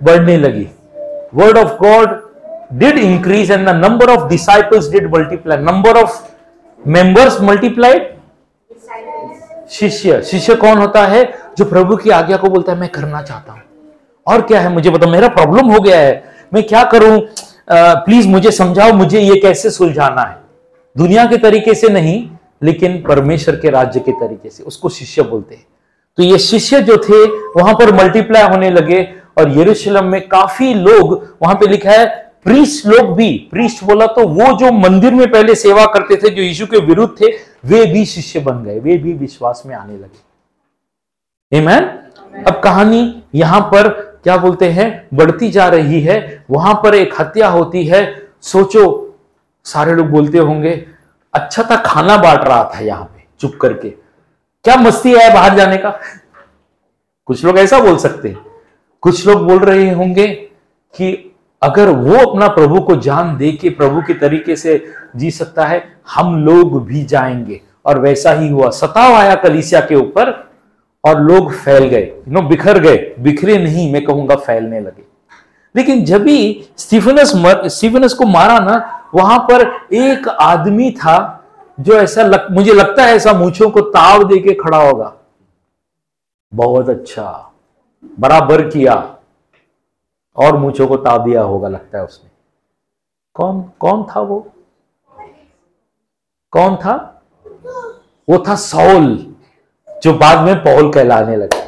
बढ़ने लगी। Word of God did increase and the number of disciples did multiply. Number of members multiplied. शिष्य। शिष्य कौन होता है? जो प्रभु की आज्ञा को बोलता है, मैं करना चाहता हूँ। और क्या है? मुझे बता मेरा प्रॉब्लम हो गया है। मैं क्या करूँ? प्लीज़ मुझे समझाओ, मुझे ये कैसे सुलझाना है? दुनिया के तरीके से नहीं, लेकिन परमेश्वर के राज्य के तरीके से उसको शिष्य बोलते हैं। तो ये शिष्य जो थे, वहाँ पर मल्टीप्लाई होने लगे और यरूशलेम में काफ़ी लोग, वहाँ पे लिखा है प्रीस्ट लोग भी प्रीस्ट बोला तो वो जो मंदिर में पहले सेवा करते थे जो यीशु के विरुद्ध थे वे भी शिष्य बन गए वे भी विश्वास में आने लगे। Amen? अब कहानी यहाँ पर क्या बोलते हैं? बढ़ती जा रही है। वहाँ पर एक हत्या होती है। सोचो सारे लोग बोलते होंगे अच्छा था खाना बांट रहा था यहाँ पे चुप करके। क्या मस्ती है बाहर जाने का? कुछ लोग ऐसा बोल सकते हैं। कुछ लोग बोल रहे होंगे कि अगर वो अपना प्रभु को जान दे के प्रभु के तरीके से जी सकता है हम लोग भी जाएँगे। और वैसा ही हुआ। सताव आया कलीसिया के ऊपर और लोग फैल गए। नो बिखर गए। बिखरे नहीं मैं कहूँगा फैलने लगे। लेकिन जब भी स्टीफनस मर स्टीफनस को मारा ना वहाँ पर एक आदमी था जो ऐसा लग, मुझे लगता है ऐसा मूछों को ताव दे के खड़ा होगा। बहुत अच्छा। बराबर किया। और मूछों को ताव दिया होगा, लगता है उसने कौन कौन था वो? कौन था? वो था सौल, जो बाद में पौल कहलाने लगा।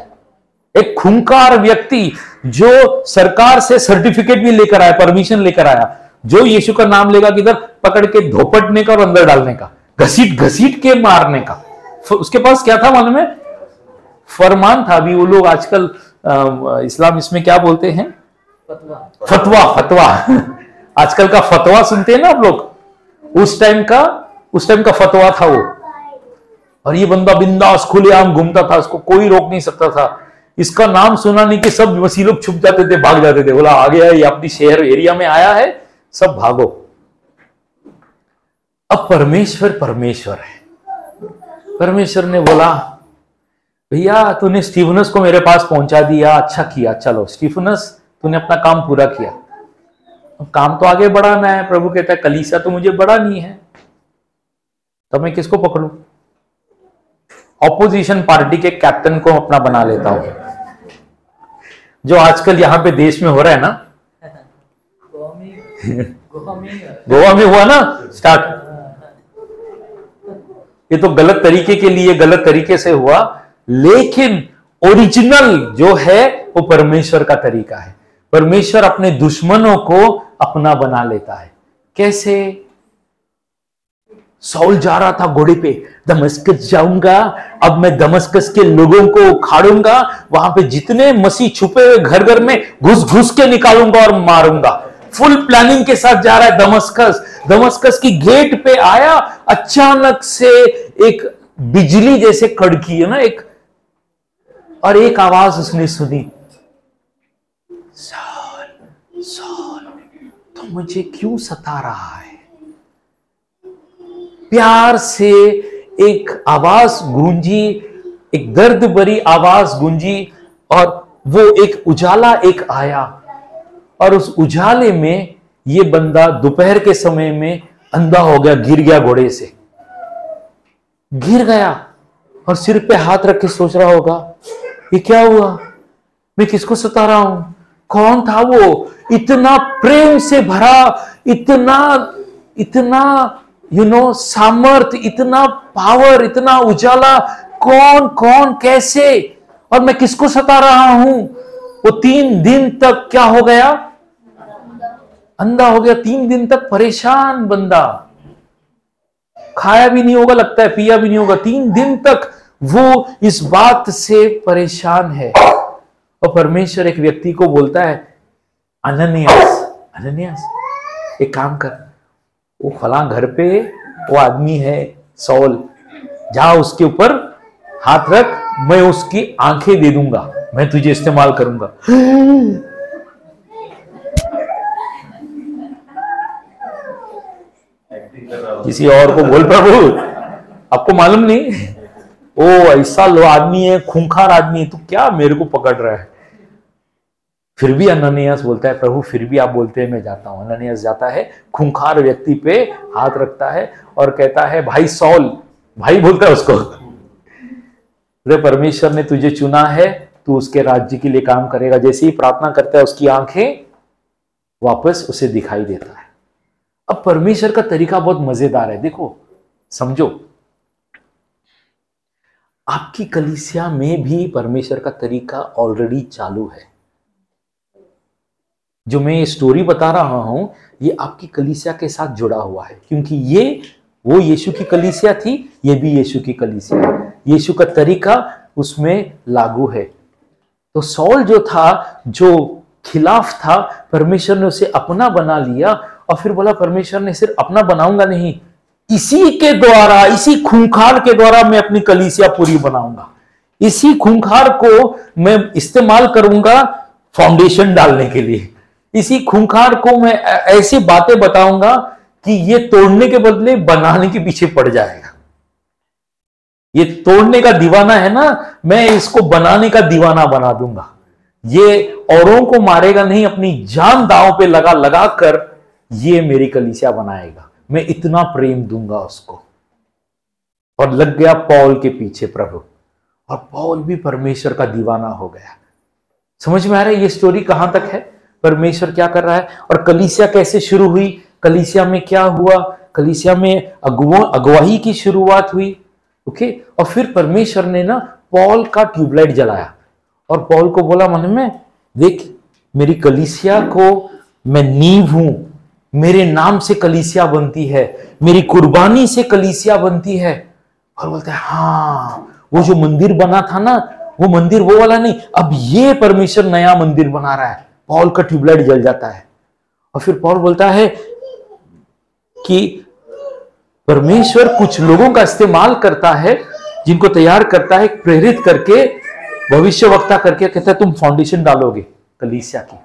एक खुंकार व्यक्ति जो सरकार से सर्टिफिकेट भी लेकर आया, परमिशन लेकर आया, जो यीशु का नाम लेगा किधर पकड़ के धोपटने का और अंदर डालने का, घसीट घसीट के मारने का। उसके पास क्या था मालूम है? फरमान था अभी वो लोग आजकल इस्लाम इसमें क्या बोलते हैं? फतवा। फतवा आजकल का फतवा सुनते हैं ना आप लोग? उस टाइम का, उस टाइम का फतवा था वो। और ये बंदा बिंदास खुलेआम घूमता था, उसको कोई रोक नहीं सकता था। इसका नाम सुना नहीं कि सब वसी लोग छुप जाते थे, भाग जाते थे। बोला आ गया ये अपनी शहर एरिया में आया है, सब भागो। अब परमेश्वर परमेश्वर है। परमेश्वर ने बोला, भैया, तूने स्टीफनस को मेरे पास पहुँचा दिया अच्छा किया, चलो, स्टीफनस तूने अपना काम पूरा किया। काम तो आगे बढ़ाना है, प्रभु कहता है कलीसा तो मुझे बड़ा नहीं है। तो मैं किसको पकड़ू? ऑपोजिशन पार्टी के कैप्टन को अपना बना लेता हूँ। जो आजकल यहाँ पे देश में हो रहा है ना। गोवा में हुआ ना स्टार्ट ये तो गलत तरीके के लिए, गलत तरीके से हुआ। लेकिन ओरिजिनल जो है, वो परमेश्वर का तरीका है। परमेश्वर अपने दुश्मनों को अपना बना लेता है। कैसे? सौल जा रहा था घोड़े पे, दमस्कस जाऊँगा, अब मैं दमस्कस के लोगों को उखाड़ूँगा, वहाँ पे जितने मसीह छुपे हुए घर घर में घुस घुस के निकालूँगा और मारूँगा। फुल प्लानिंग के साथ जा रहा है दमस्कस। दमस्कस की गेट पे आया, अचानक से एक बिजली जैसे कड़की है ना, एक, और एक आवाज़ उसने सुनी। सॉल सॉल तो मुझे क्यों सता रहा है? प्यार से एक आवाज़ गूंजी, एक दर्द भरी आवाज़ गूंजी, और वो एक उजाला एक आया। और उस उजाले में ये बंदा दोपहर के समय में अंधा हो गया, गिर गया घोड़े से। गिर गया और सिर पे हाथ रख के सोच रहा होगा, ये क्या हुआ? मैं किसको सता रहा हूँ? कौन था वो? इतना प्रेम से भरा, इतना इतना यू नो सामर्थ, इतना पावर इतना उजाला, कौन कौन, कैसे? और मैं किसको सता रहा हूँ? वो तीन दिन तक क्या हो गया? अंधा हो गया। तीन दिन तक परेशान बंदा। खाया भी नहीं होगा, लगता है पिया भी नहीं होगा। तीन दिन तक वो इस बात से परेशान है। और परमेश्वर एक व्यक्ति को बोलता है, अनन्यास अनन्यास, एक काम कर, वो फला घर पे, वो आदमी है सौल, जा उसके ऊपर हाथ रख, मैं उसकी आँखें दे दूँगा, मैं तुझे इस्तेमाल करूँगा। किसी और को बोल प्रभु, आपको मालूम नहीं? ओ, ऐसा लो आदमी है, खूंखार आदमी है, तू क्या मेरे को पकड़ रहा है? फिर भी अननियास बोलता है, प्रभु, फिर भी आप बोलते हैं, मैं जाता हूँ। अननियास जाता है, खूंखार व्यक्ति पे हाथ रखता है और कहता है, भाई सौल, भाई बोलता है उसको। अरे, परमेश्वर ने तुझे चुना है, तू उसके राज्य के लिए काम करेगा। जैसे ही प्रार्थना करता है, उसकी आँखें वापस उसे दिखाई देता है। अब परमेश्वर का तरीका बहुत मज़ेदार है। देखो, समझो आपकी कलिसिया में भी परमेश्वर का तरीका ऑलरेडी चालू है। जो मैं ये स्टोरी बता रहा हूँ, ये आपकी कलिसिया के साथ जुड़ा हुआ है, क्योंकि ये, वो यीशु की कलिसिया थी, ये भी यीशु की कलिसिया यीशु का तरीका उसमें लागू है। तो सॉल जो था, जो खिलाफ था, परमेश्वर ने उसे अपना बना लिया, और फिर बोला, परमेश्वर ने सिर्फ़ अपना बनाऊँगा नहीं इसी के द्वारा, इसी खूंखार के द्वारा मैं अपनी कलीसिया पूरी बनाऊँगा। इसी खूंखार को मैं इस्तेमाल करूँगा फाउंडेशन डालने के लिए। इसी खूंखार को मैं ऐसी बातें बताऊँगा कि ये तोड़ने के बदले बनाने के पीछे पड़ जाएगा। ये तोड़ने का दीवाना है ना, मैं इसको बनाने का दीवाना बना दूँगा। ये औरों को मारेगा नहीं, अपनी जान दांव पे लगा लगा कर ये मेरी कलीसिया बनाएगा। मैं इतना प्रेम दूँगा उसको। और लग गया पॉल के पीछे प्रभु। और पॉल भी परमेश्वर का दीवाना हो गया। समझ में आ रहा है ये स्टोरी कहाँ तक है? परमेश्वर क्या कर रहा है? और कलीसिया कैसे शुरू हुई? कलीसिया में क्या हुआ? कलीसिया में अगुवाही की शुरुआत हुई। ओके? और फिर परमेश्वर ने ना पॉल का ट्यूबलाइट जलाया। और पॉल को बोला, मन में देख, मेरी कलीसिया को मैं नींव हूँ। मेरे नाम से कलीसिया बनती है, मेरी कुर्बानी से कलीसिया बनती है। और बोलता है हाँ वो जो मंदिर बना था ना, वो मंदिर वो वाला नहीं, अब ये परमेश्वर नया मंदिर बना रहा है। पॉल का ट्यूबलाइट जल जाता है। और फिर पॉल बोलता है कि परमेश्वर कुछ लोगों का इस्तेमाल करता है, जिनको तैयार करता है, प्रेरित करके भविष्य वक्ता करके, कहता है, तुम फाउंडेशन डालोगे कलीसिया की।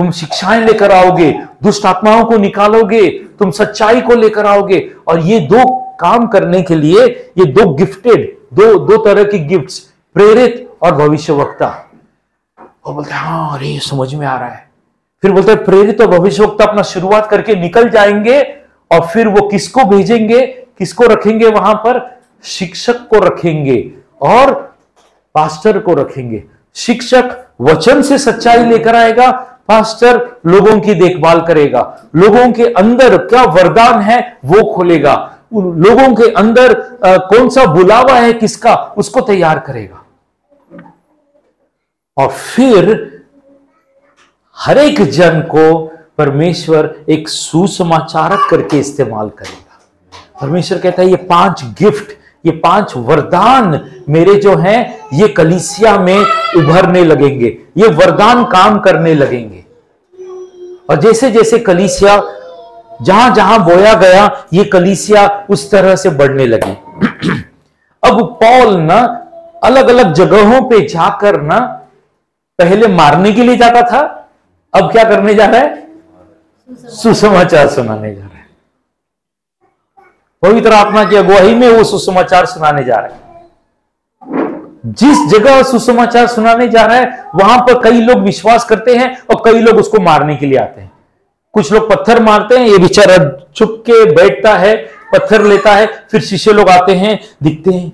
तुम शिक्षाएँ लेकर आओगे, दुष्ट आत्माओं को निकालोगे, तुम सच्चाई को लेकर आओगे। और ये दो काम करने के लिए, ये दो गिफ्टेड दो दो तरह की गिफ्ट्स प्रेरित और भविष्य वक्ता और बोलते हैं हाँ अरे समझ में आ रहा है। फिर बोलते हैं, प्रेरित और भविष्य वक्ता अपना शुरुआत करके निकल जाएँगे और फिर वो किसको भेजेंगे, किसको रखेंगे वहाँ पर? शिक्षक को रखेंगे और पास्टर को रखेंगे। शिक्षक वचन से सच्चाई लेकर आएगा पास्टर लोगों की देखभाल करेगा। लोगों के अंदर क्या वरदान है वो खोलेगा। लोगों के अंदर आ, कौन सा बुलावा है किसका उसको तैयार करेगा। और फिर हर एक जन को परमेश्वर एक सुसमाचारक करके इस्तेमाल करेगा। परमेश्वर कहता है ये पाँच गिफ्ट ये पाँच वरदान मेरे जो हैं ये कलिसिया में उभरने लगेंगे। ये वरदान काम करने लगेंगे। और जैसे जैसे कलिसिया, जहाँ जहाँ बोया गया, ये कलिसिया उस तरह से बढ़ने लगी। अब पॉल ना अलग अलग जगहों पे जाकर ना पहले मारने के लिए जाता था, अब क्या करने जा रहा है? सुसमाचार सुनाने जा रहा है। पवित्र आत्मा की अगुवाही में वो सुसमाचार सुनाने जा रहे हैं। जिस जगह सुसमाचार सुनाने जा रहा है, वहाँ पर कई लोग विश्वास करते हैं और कई लोग उसको मारने के लिए आते हैं। कुछ लोग पत्थर मारते हैं, ये बेचारा चुप के बैठता है, पत्थर लेता है, फिर शिष्य लोग आते हैं, दिखते हैं,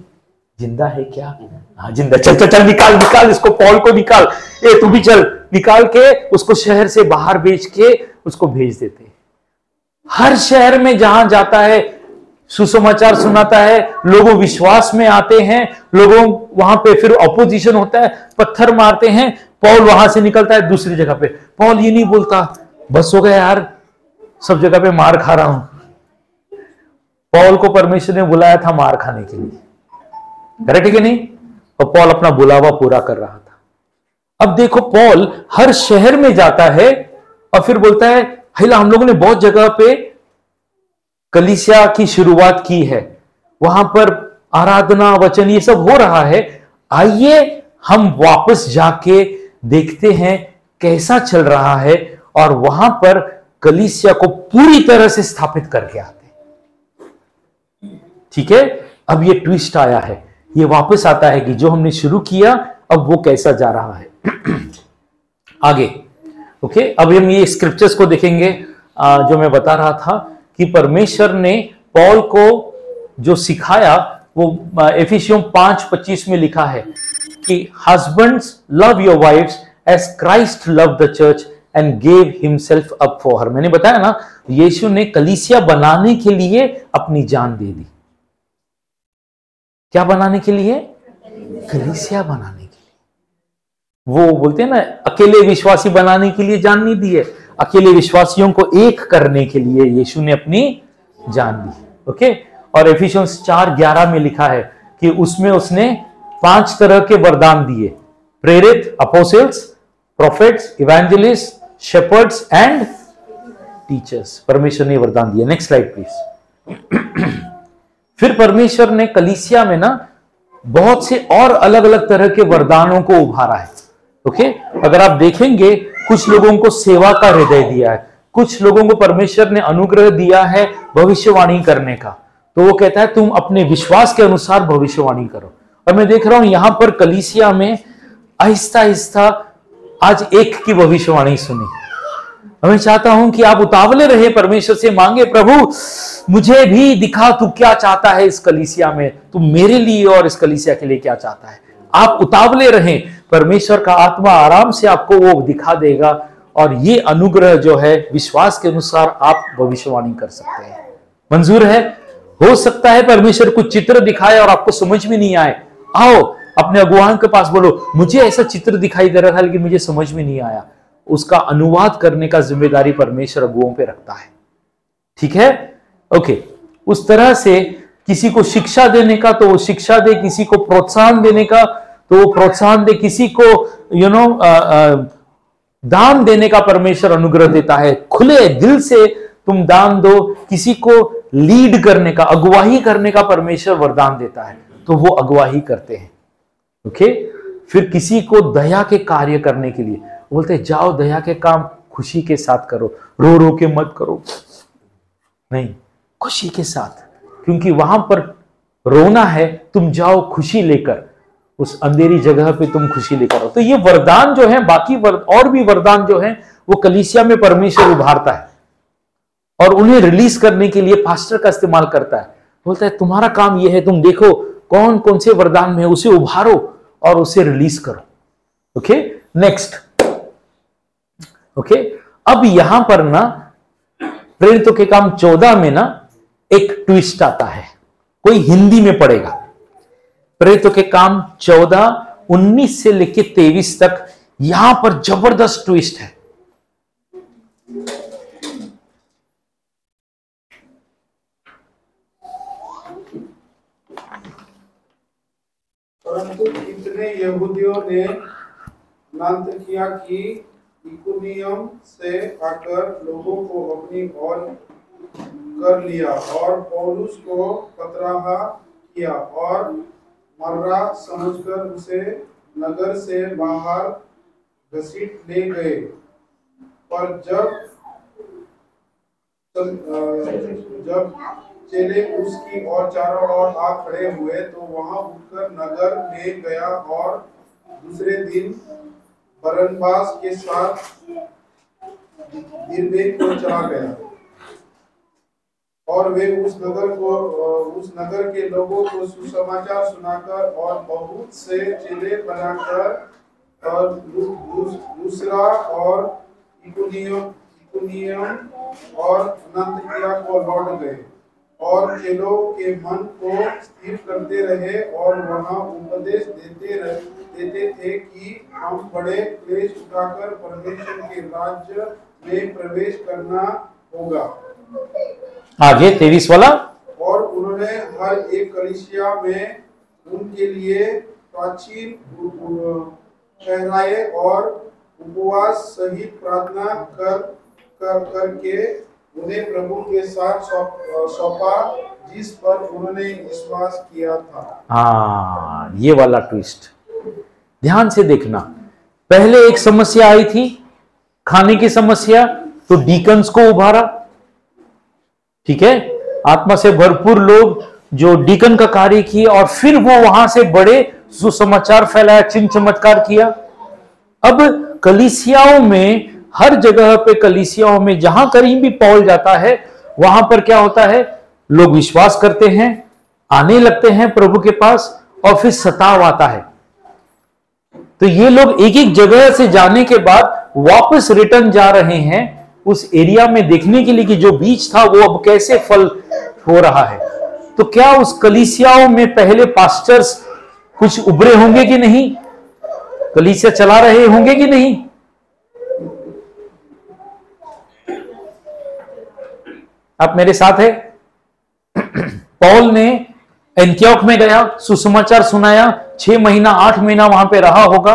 ज़िंदा है क्या? हाँ ज़िंदा, चल चल चल, निकाल निकाल, इसको पॉल को निकाल। ए, तू भी चल, निकाल के उसको शहर से बाहर बेच के उसको भेज देते हर शहर में जहाँ जाता है सुसमाचार सुनाता है, लोगों विश्वास में आते हैं, लोगों वहाँ पे फिर अपोजिशन होता है, पत्थर मारते हैं पॉल वहाँ से निकलता है दूसरी जगह पे। पॉल ये नहीं बोलता, बस हो गया यार, सब जगह पे मार खा रहा हूँ। पॉल को परमेश्वर ने बुलाया था मार खाने के लिए। करेक्ट है नहीं? और पॉल अपना बुलावा पूरा कर रहा था। अब देखो पॉल हर शहर में जाता है और फिर बोलता है, हिला, हम लोगों ने बहुत जगह पे कलिसिया की शुरुआत की है। वहाँ पर आराधना, वचन, ये सब हो रहा है। आइए हम वापस जाके देखते हैं कैसा चल रहा है और वहाँ पर कलिसिया को पूरी तरह से स्थापित करके आते ठीक है? अब ये ट्विस्ट आया है। ये वापस आता है कि जो हमने शुरू किया, अब वो कैसा जा रहा है। आगे। ओके? अब हम ये स्क्रिप्चर्स को देखेंगे। जो मैं बता रहा था कि परमेश्वर ने पॉल को जो सिखाया, वो एफिशियम पाँच पच्चीस में लिखा है कि husbands love your wives as Christ love the church and gave himself up for her मैंने बताया ना, यीशु ने कलीसिया बनाने के लिए अपनी जान दे दी। क्या बनाने के लिए? कलीसिया बनाने के लिए। वो बोलते हैं ना, अकेले विश्वासी बनाने के लिए जान नहीं दी है। अकेले विश्वासियों को एक करने के लिए यीशु ने अपनी जान दी ओके? और एफिशियंस चार ग्यारह में लिखा है कि उसमें उसने पाँच तरह के वरदान दिए, प्रेरित apostles prophets evangelist shepherds and teachers परमेश्वर ने वरदान दिया। नेक्स्ट स्लाइड प्लीज़ फिर परमेश्वर ने कलिसिया में ना बहुत से और अलग अलग तरह के वरदानों को उभारा है, ओके? अगर आप देखेंगे कुछ लोगों को सेवा का हृदय दिया है। कुछ लोगों को परमेश्वर ने अनुग्रह दिया है भविष्यवाणी करने का। तो वो कहता है, तुम अपने विश्वास के अनुसार भविष्यवाणी करो। और मैं देख रहा हूँ, यहाँ पर कलिसिया में आहिस्ता आहिस्ता आज एक की भविष्यवाणी सुनी। मैं चाहता हूँ कि आप उतावले रहे, परमेश्वर से मांगे, प्रभु, मुझे भी दिखा तू क्या चाहता है इस कलिसिया में? तू मेरे लिए और इस कलिसिया के लिए क्या चाहता है? आप उतावले रहें परमेश्वर का आत्मा आराम से आपको वो दिखा देगा और ये अनुग्रह जो है, विश्वास के अनुसार आप भविष्यवाणी कर सकते हैं। मंजूर है? हो सकता है परमेश्वर कुछ चित्र दिखाए और आपको समझ में नहीं आए। आओ, अपने अगुवान के पास बोलो, मुझे ऐसा चित्र दिखाई दे रहा था, लेकिन मुझे समझ में नहीं आया। उसका अनुवाद करने का ज़िम्मेदारी परमेश्वर अगुओं पे रखता है। ठीक है? ओके। उस तरह से किसी को शिक्षा देने का तो वो शिक्षा दे, किसी को प्रोत्साहन देने का तो वो प्रोत्साहन दे, किसी को यू नो दान देने का परमेश्वर अनुग्रह देता है। खुले दिल से तुम दान दो, किसी को लीड करने का, अगुवाही करने का परमेश्वर वरदान देता है। तो वो अगुवाही करते हैं। ओके फिर किसी को दया के कार्य करने के लिए बोलते जाओ दया के काम, खुशी के साथ करो। रो रो के मत करो। नहीं, खुशी के साथ। क्योंकि वहाँ पर रोना है, तुम जाओ खुशी लेकर। उस अंधेरी जगह पे तुम खुशी लेकर आओ। तो ये वरदान जो है बाकी वर, और भी वरदान जो है वो कलिसिया में परमेश्वर उभारता है। और उन्हें रिलीज़ करने के लिए पास्टर का इस्तेमाल करता है। बोलता है तुम्हारा काम यह है तुम देखो कौन कौन से वरदान में उसे उभारो और उसे रिलीज़ करो। ओके नेक्स्ट ओके अब यहाँ पर ना प्रेरितों के काम चौदह में ना एक ट्विस्ट आता है। कोई हिंदी में पढ़ेगा। प्रेरितों के काम चौदह, उन्नीस से लेकर तेईस तक यहाँ पर ज़बरदस्त ट्विस्ट है। परंतु कितने यहूदियों ने किया कि इकुनियम से आकर लोगों को अपनी ओर कर लिया और पौलुस को पतराहा किया और मर्रा समझकर उसे नगर से बाहर घसीट ले गए। पर जब जब चेले उसकी और चारों ओर आ खड़े हुए तो वहाँ उठकर नगर में गया और दूसरे दिन बरनबास के साथ को चला गया। और वे उस नगर को उस नगर के लोगों को सुसमाचार सुनाकर और बहुत से चेले बनाकर और दूसरा और इकुनियम इकुनियम और को लौट गए। और चेलों के मन को स्थिर करते रहे और वहाँ उपदेश देते रहे, देते थे कि हम बड़े क्लेश उठाकर परमेश्वर के राज्य में प्रवेश करना होगा। आगे तेईस वाला। और उन्होंने हर एक कलिसिया में उनके लिए प्राचीन ठहराए और उपवास सहित प्रार्थना कर कर करके उन्हें प्रभु के साथ सौंपा जिस पर उन्होंने विश्वास किया था। हाँ ये वाला ट्विस्ट ध्यान से देखना। पहले एक समस्या आई थी खाने की समस्या तो डीकन्स को उभारा। ठीक है? आत्मा से भरपूर लोग जो डीकन का कार्य किए और फिर वो वहाँ से बड़े सुसमाचार फैलाया चिन्ह चमत्कार किया। अब कलिसियाओं में, हर जगह पे कलिसियाओं में जहाँ कहीं भी पौल जाता है, वहाँ पर क्या होता है? लोग विश्वास करते हैं, आने लगते हैं प्रभु के पास और फिर सताव आता है। तो ये लोग एक एक जगह से जाने के बाद वापस रिटर्न जा रहे हैं उस एरिया में देखने के लिए कि जो बीज था वो अब कैसे फल हो रहा है। तो क्या उस कलिसियाओं में पहले पास्टर्स कुछ उभरे होंगे कि नहीं? कलिसिया चला रहे होंगे कि नहीं? आप मेरे साथ है? पॉल ने एंटियोक में गया, सुसमाचार सुनाया, छह महीना, आठ महीना वहाँ पे रहा होगा।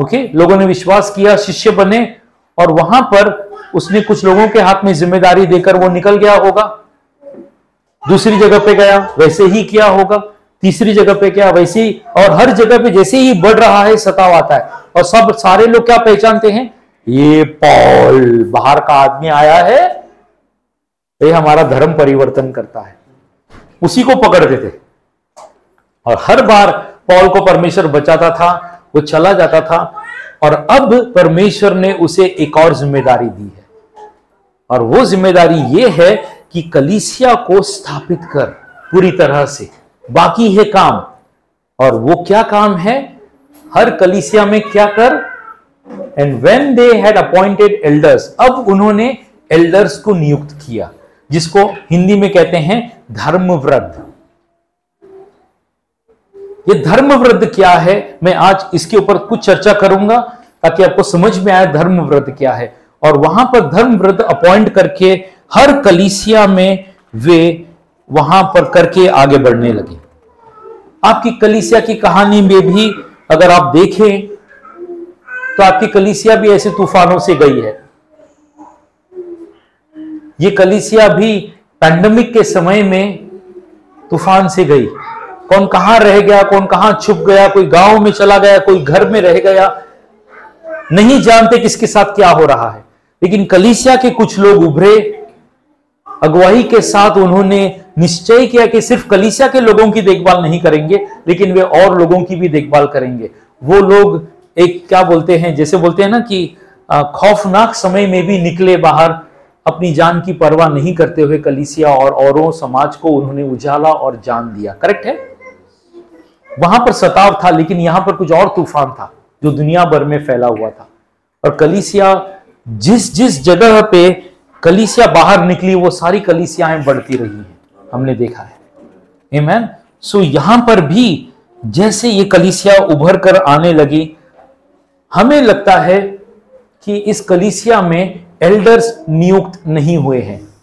ओके? लोगों ने विश्वास किया, शिष्य बने और वहाँ पर उसने कुछ लोगों के हाथ में ज़िम्मेदारी देकर वो निकल गया होगा। दूसरी जगह पे गया, वैसे ही किया होगा। तीसरी जगह पे क्या वैसे ही और हर जगह पे जैसे ही बढ़ रहा है, सताव आता है। और सब, सारे लोग क्या पहचानते हैं? ये पॉल, बाहर का आदमी आया है। ये हमारा धर्म परिवर्तन करता है। उसी को पकड़ते थे और हर बार पॉल को परमेश्वर बचाता था, वो चला जाता था। और अब परमेश्वर ने उसे एक और ज़िम्मेदारी दी है। और वो ज़िम्मेदारी ये है कि कलीसिया को स्थापित कर पूरी तरह से। बाकी है काम। और वो क्या काम है? हर कलीसिया में क्या कर? And when they had appointed elders अब उन्होंने एल्डर्स को नियुक्त किया, जिसको हिंदी में कहते हैं धर्मव्रत ये धर्मव्रत क्या है? मैं आज इसके ऊपर कुछ चर्चा करूँगा ताकि आपको समझ में आए धर्मव्रत क्या है। और वहाँ पर धर्मव्रत अपॉइंट करके हर कलीसिया में वे वहाँ पर करके आगे बढ़ने लगे। आपकी कलीसिया की कहानी में भी अगर आप देखें तो आपकी कलीसिया भी ऐसे तूफानों से गई है। ये कलीसिया भी पैंडमिक के समय में तूफ़ान से गई। कौन कहाँ रह गया, कौन कहाँ छुप गया, कोई गाँव में चला गया, कोई घर में रह गया। नहीं जानते किसके साथ क्या हो रहा है। लेकिन कलिसिया के कुछ लोग उभरे, अगुवाई के साथ उन्होंने निश्चय किया कि सिर्फ़ कलिसिया के लोगों की देखभाल नहीं करेंगे, लेकिन वे और लोगों की भी देखभाल करेंगे। वो लोग एक क्या बोलते हैं, जैसे बोलते हैं ना कि खौफनाक समय में भी निकले बाहर, अपनी जान की परवाह नहीं करते हुए कलिसिया और औरों समाज को उन्होंने उजाला और जान दिया। करेक्ट है? वहाँ पर सताव था, लेकिन यहाँ पर कुछ और तूफ़ान था जो दुनिया भर में फैला हुआ था। और कलीसिया, जिस जिस जगह पे कलीसिया बाहर निकली, वो सारी कलीसियाएँ बढ़ती रही हैं। हमने देखा है। Amen? सो यहाँ पर भी जैसे ये कलीसिया उभर कर आने लगी, हमें लगता है कि इस कलीसिया में एल्डर्स नियुक्त नहीं हुए हैं।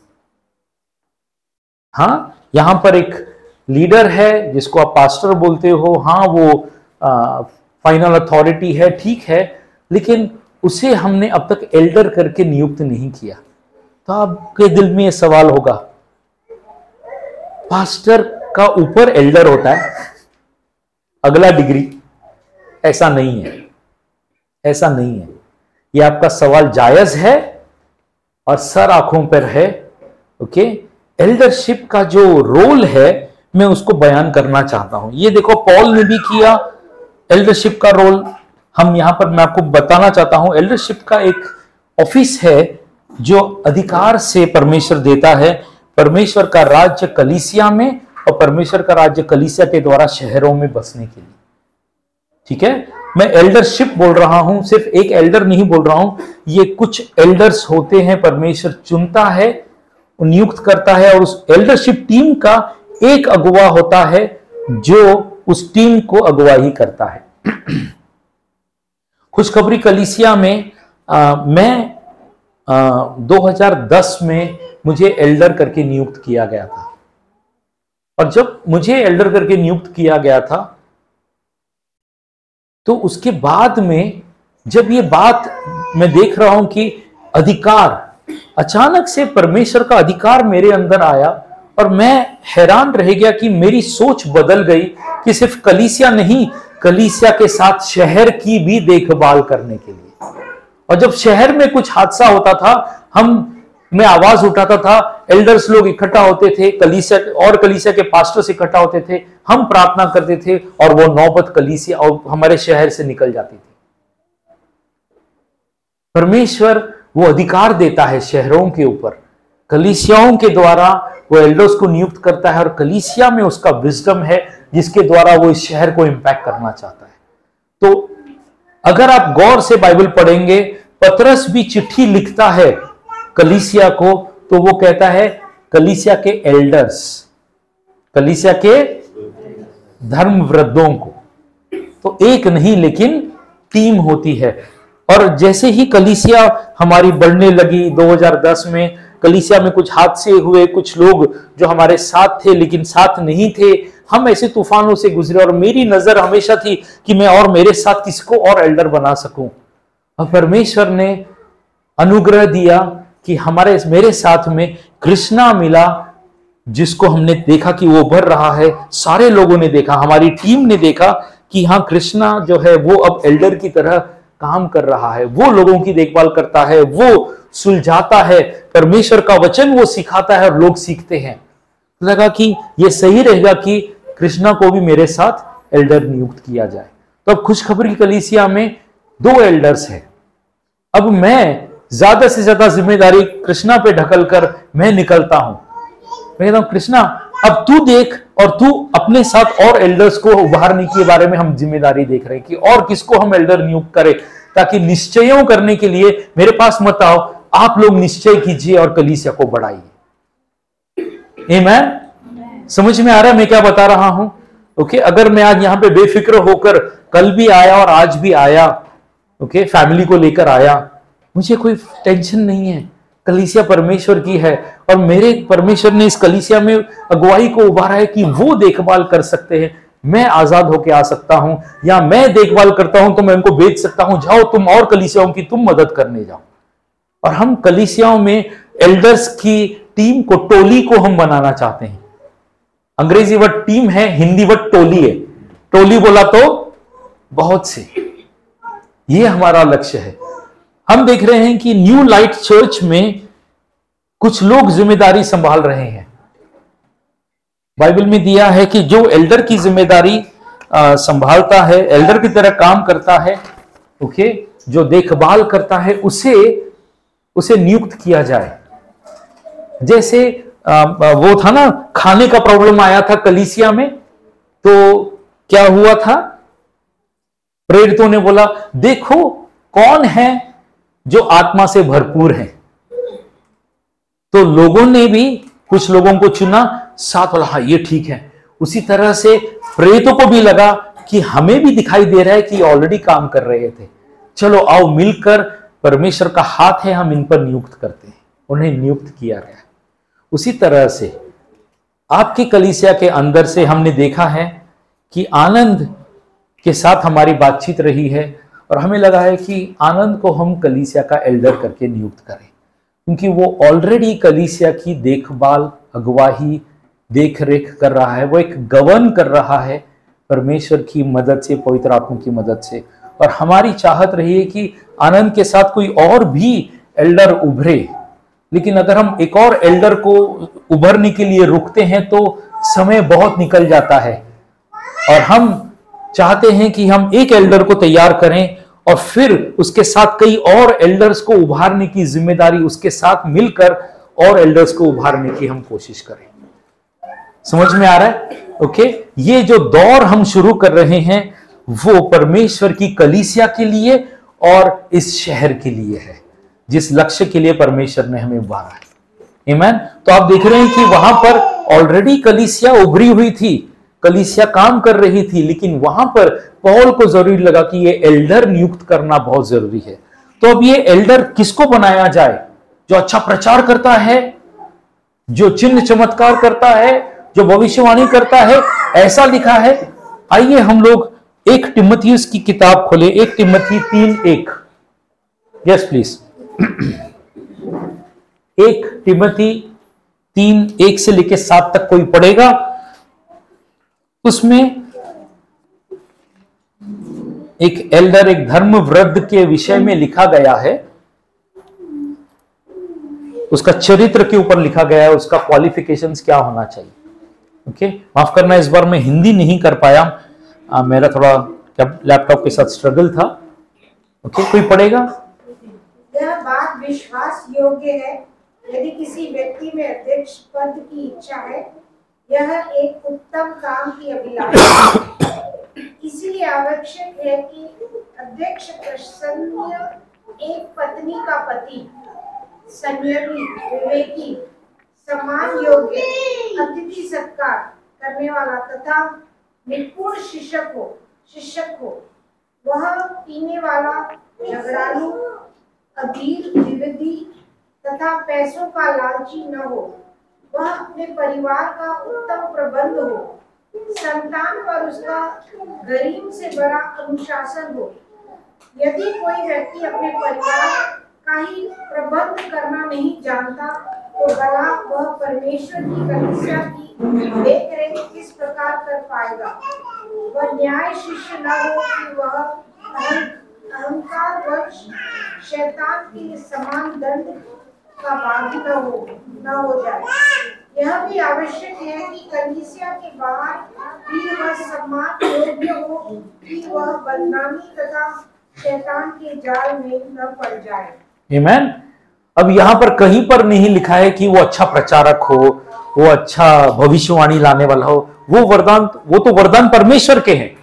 हाँ यहाँ पर एक लीडर है, जिसको आप पास्टर बोलते हो हाँ वो फाइनल अथॉरिटी है, ठीक है, लेकिन उसे हमने अब तक एल्डर करके नियुक्त नहीं किया। तो आपके दिल में ये सवाल होगा, पास्टर का ऊपर एल्डर होता है, अगला डिग्री ऐसा नहीं है, ऐसा नहीं है। ये आपका सवाल जायज़ है और सर आँखों पर है ओके एल्डरशिप का जो रोल है मैं उसको बयान करना चाहता हूँ। ये देखो पॉल ने भी किया एल्डरशिप का रोल हम यहाँ पर मैं आपको बताना चाहता हूँ एल्डरशिप का एक ऑफ़िस है जो अधिकार से परमेश्वर देता है। परमेश्वर का राज्य कलीसिया में और परमेश्वर का राज्य कलीसिया के द्वारा शहरों में बसने के लिए। ठीक है? मैं एल्डरशिप बोल रहा हूँ, सिर्फ़ एक एल्डर नहीं बोल रहा हूँ। ये कुछ एल्डर्स होते हैं, परमेश्वर चुनता है, नियुक्त करता है और उस एल्डरशिप टीम का एक अगुवा होता है जो उस टीम को अगुवाही करता है। खुशखबरी कलिसिया में आ, मैं आ, 2010 में मुझे एल्डर करके नियुक्त किया गया था। और जब मुझे एल्डर करके नियुक्त किया गया था तो उसके बाद में जब ये बात मैं देख रहा हूँ कि अधिकार अचानक से परमेश्वर का अधिकार मेरे अंदर आया और मैं हैरान रह गया कि मेरी सोच बदल गई कि सिर्फ़ कलीसिया नहीं, कलीसिया के साथ शहर की भी देखभाल करने के लिए। और जब शहर में कुछ हादसा होता था, हम, मैं आवाज़ उठाता था एल्डर्स लोग इकट्ठा होते थे, कलीसिया, और कलीसिया के पास्टर्स इकट्ठा होते थे, हम प्रार्थना करते थे और वो नौबत कलीसिया और हमारे शहर से निकल जाती थी। परमेश्वर वो अधिकार देता है शहरों के ऊपर। कलिसियाओं के द्वारा वो एल्डर्स को नियुक्त करता है और कलिसिया में उसका विजडम है, जिसके द्वारा वो इस शहर को इंपैक्ट करना चाहता है। तो अगर आप गौर से बाइबल पढ़ेंगे, पतरस भी चिट्ठी लिखता है कलिसिया को तो वो कहता है, कलिसिया के एल्डर्स कलिसिया के धर्म वृद्धों को। तो एक नहीं, लेकिन टीम होती है। और जैसे ही कलिसिया हमारी बढ़ने लगी 2010 में कलिसिया में कुछ हादसे हुए, कुछ लोग जो हमारे साथ थे लेकिन साथ नहीं थे। हम ऐसे तूफानों से गुजरे और मेरी नज़र हमेशा थी कि मैं और मेरे साथ किसको और एल्डर बना सकूँ। और परमेश्वर ने अनुग्रह दिया कि हमारे, मेरे साथ में कृष्णा मिला, जिसको हमने देखा कि वो भर रहा है। सारे लोगों ने देखा, हमारी टीम ने देखा कि हाँ कृष्णा जो है वो अब एल्डर की तरह काम कर रहा है, वो लोगों की देखभाल करता है, वो सुलझाता है, परमेश्वर का वचन वो सिखाता है और लोग सीखते हैं। लगा कि ये सही रहेगा कि कृष्णा को भी मेरे साथ एल्डर नियुक्त किया जाए। तो अब खुशखबरी कलीसिया में दो एल्डर्स है। अब मैं ज़्यादा से ज़्यादा ज़िम्मेदारी कृष्णा पे ढकल कर मैं निकलता हूँ। मैं कहता हूँ, कृष्णा अब तू देख और तू अपने साथ और एल्डर्स को उभारने के बारे में हम ज़िम्मेदारी देख रहे हैं कि और किसको हम एल्डर नियुक्त करें, ताकि निश्चयों करने के लिए मेरे पास मत आओ, आप लोग निश्चय कीजिए और कलीसिया को बढ़ाइए। समझ में आ रहा है मैं क्या बता रहा हूँ? ओके अगर मैं आज यहाँ पे बेफिक्र होकर कल भी आया और आज भी आया ओके फैमिली को लेकर आया, मुझे कोई टेंशन नहीं है। कलीसिया परमेश्वर की है और मेरे परमेश्वर ने इस कलीसिया में अगुवाई को उभारा है कि वो देखभाल कर सकते हैं। मैं आज़ाद होकर आ सकता हूँ या मैं देखभाल करता हूँ तो मैं उनको भेज सकता हूँ। जाओ तुम और कलीसियाओं की तुम मदद करने जाओ। और हम कलीसियाओं में एल्डर्स की टीम को, टोली को हम बनाना चाहते हैं। अंग्रेज़ी वर्ड टीम है, हिंदी वर्ड टोली है। टोली बोला तो बहुत से। ये हमारा लक्ष्य है। हम देख रहे हैं कि न्यू लाइट चर्च में कुछ लोग ज़िम्मेदारी संभाल रहे हैं। बाइबल में दिया है कि जो एल्डर की ज़िम्मेदारी संभालता है एल्डर की तरह काम करता है ओके जो देखभाल करता है उसे उसे नियुक्त किया जाए। जैसे आ, वो था ना खाने का प्रॉब्लम आया था कलीसिया में तो क्या हुआ था? प्रेरितों ने बोला देखो कौन है जो आत्मा से भरपूर है। तो लोगों ने भी कुछ लोगों को चुना, साथ वाला हाँ ये ठीक है। उसी तरह से प्रेतों को भी लगा कि हमें भी दिखाई दे रहा है कि ऑलरेडी काम कर रहे थे। चलो, आओ मिलकर परमेश्वर का हाथ है, हम इन पर नियुक्त करते हैं। उन्हें नियुक्त किया गया। उसी तरह से आपकी कलिसिया के अंदर से हमने देखा है कि आनंद के साथ हमारी बातचीत रही है। और हमें लगा है कि आनंद को हम कलीसिया का एल्डर करके नियुक्त करें, क्योंकि वो ऑलरेडी कलीसिया की देखभाल, अगवाही देख रेख कर रहा है, वो एक गवर्न कर रहा है, परमेश्वर की मदद से, पवित्र आत्मा की मदद से। और हमारी चाहत रही है कि आनंद के साथ कोई और भी एल्डर उभरे। लेकिन अगर हम एक और एल्डर को उभरने के लिए रुकते हैं तो समय बहुत निकल जाता है। और हम चाहते हैं कि हम एक एल्डर को तैयार करें और फिर उसके साथ कई और एल्डर्स को उभारने की ज़िम्मेदारी उसके साथ मिलकर और एल्डर्स को उभारने की हम कोशिश करें। समझ में आ रहा है? ओके ये जो दौर हम शुरू कर रहे हैं, वो परमेश्वर की कलीसिया के लिए और इस शहर के लिए है, जिस लक्ष्य के लिए परमेश्वर ने हमें उभारा है? तो आप देख रहे हैं कि वहाँ पर ऑलरेडी कलीसिया उभरी हुई थी। कलीसिया काम कर रही थी, लेकिन वहाँ पर पॉल को ज़रूरी लगा कि ये एल्डर नियुक्त करना बहुत ज़रूरी है। तो अब ये एल्डर किसको बनाया जाए? जो अच्छा प्रचार करता है, जो चिन्ह चमत्कार करता है, जो भविष्यवाणी करता है, ऐसा लिखा है। आइए हम लोग एक टिमथी की किताब खोले। एक टिमथी तीन एक। यस प्लीज़ एक टिमथी तीन एक से लेकर सात तक कोई पढ़ेगा। उसमें एक एल्डर एक धर्म वृद्ध के विषय में लिखा गया है। उसका चरित्र के ऊपर लिखा गया है उसका क्वालिफिकेशंस क्या होना चाहिए? ओके माफ़ करना इस बार मैं हिंदी नहीं कर पाया। आ, मेरा थोड़ा लैपटॉप के साथ स्ट्रगल था। ओके कोई पढ़ेगा? बात विश्वास योग्य है। यदि किसी व्यक्ति में अध्यक्ष पद की इच्छा है यह एक उत्तम काम की अभिलाषा। इसलिए आवश्यक है कि अध्यक्ष प्रसन्न एक पत्नी का पति संयमी विवेकी सम्मान योग्य, अतिथि सत्कार करने वाला तथा निपुण शिक्षक हो शिक्षक हो वह पीने वाला झगड़ालू अधीर विविधि तथा पैसों का लालची न हो। वह अपने परिवार का उत्तम प्रबंध हो। संतान पर उसका गरीब से बड़ा अनुशासन हो। यदि कोई व्यक्ति अपने परिवार का ही प्रबंध करना नहीं जानता तो भला वह परमेश्वर की कलिसिया की देख रेख किस प्रकार कर पाएगा? वह न्याय शिष्य न हो कि वह अहंकार वश शैतान के समान दंड का बागी न हो न हो जाए। यह भी आवश्यक है कि कलीसिया के बाहर भी वह सम्मान योग्य हो कि वह बदनामी तथा शैतान के जाल में न पड़ जाए। Amen? अब यहाँ पर कहीं पर नहीं लिखा है कि वो अच्छा प्रचारक हो, वो अच्छा भविष्यवाणी लाने वाला हो। वो वरदान, वो तो वरदान परमेश्वर के हैं।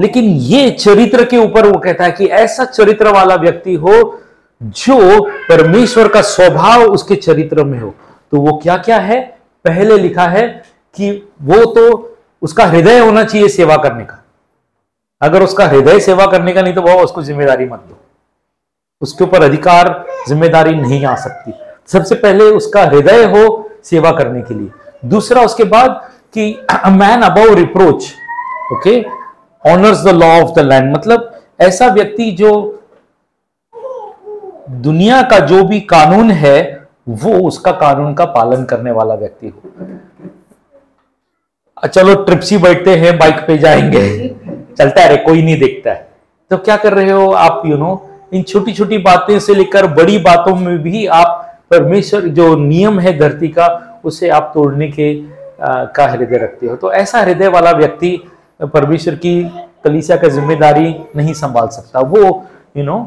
लेकिन ये चरित्र के ऊपर वो कहता है कि ऐसा चरित्र वाला व्यक्ति हो जो परमेश्वर का स्वभाव उसके चरित्र में हो। तो वो क्या क्या है? पहले लिखा है कि वो तो उसका हृदय होना चाहिए सेवा करने का। अगर उसका हृदय सेवा करने का नहीं तो वो उसको ज़िम्मेदारी मत दो। उसके ऊपर अधिकार, ज़िम्मेदारी नहीं आ सकती। सबसे पहले उसका हृदय हो सेवा करने के लिए। दूसरा उसके बाद कि man above reproach okay honours the law of the land मतलब ऐसा व्यक्ति जो दुनिया का जो भी कानून है वो उसका कानून का पालन करने वाला व्यक्ति हो। चलो ट्रिप्सी बैठते हैं बाइक पे जाएँगे। चलता है कोई नहीं देखता है। तो क्या कर रहे हो आप यू नो इन छोटी छोटी बातें से लेकर बड़ी बातों में भी आप परमेश्वर जो नियम है धरती का उसे आप तोड़ने के आ, का हृदय रखते हो। तो ऐसा हृदय वाला व्यक्ति परमेश्वर की कलीसिया का ज़िम्मेदारी नहीं संभाल सकता। वो यू नो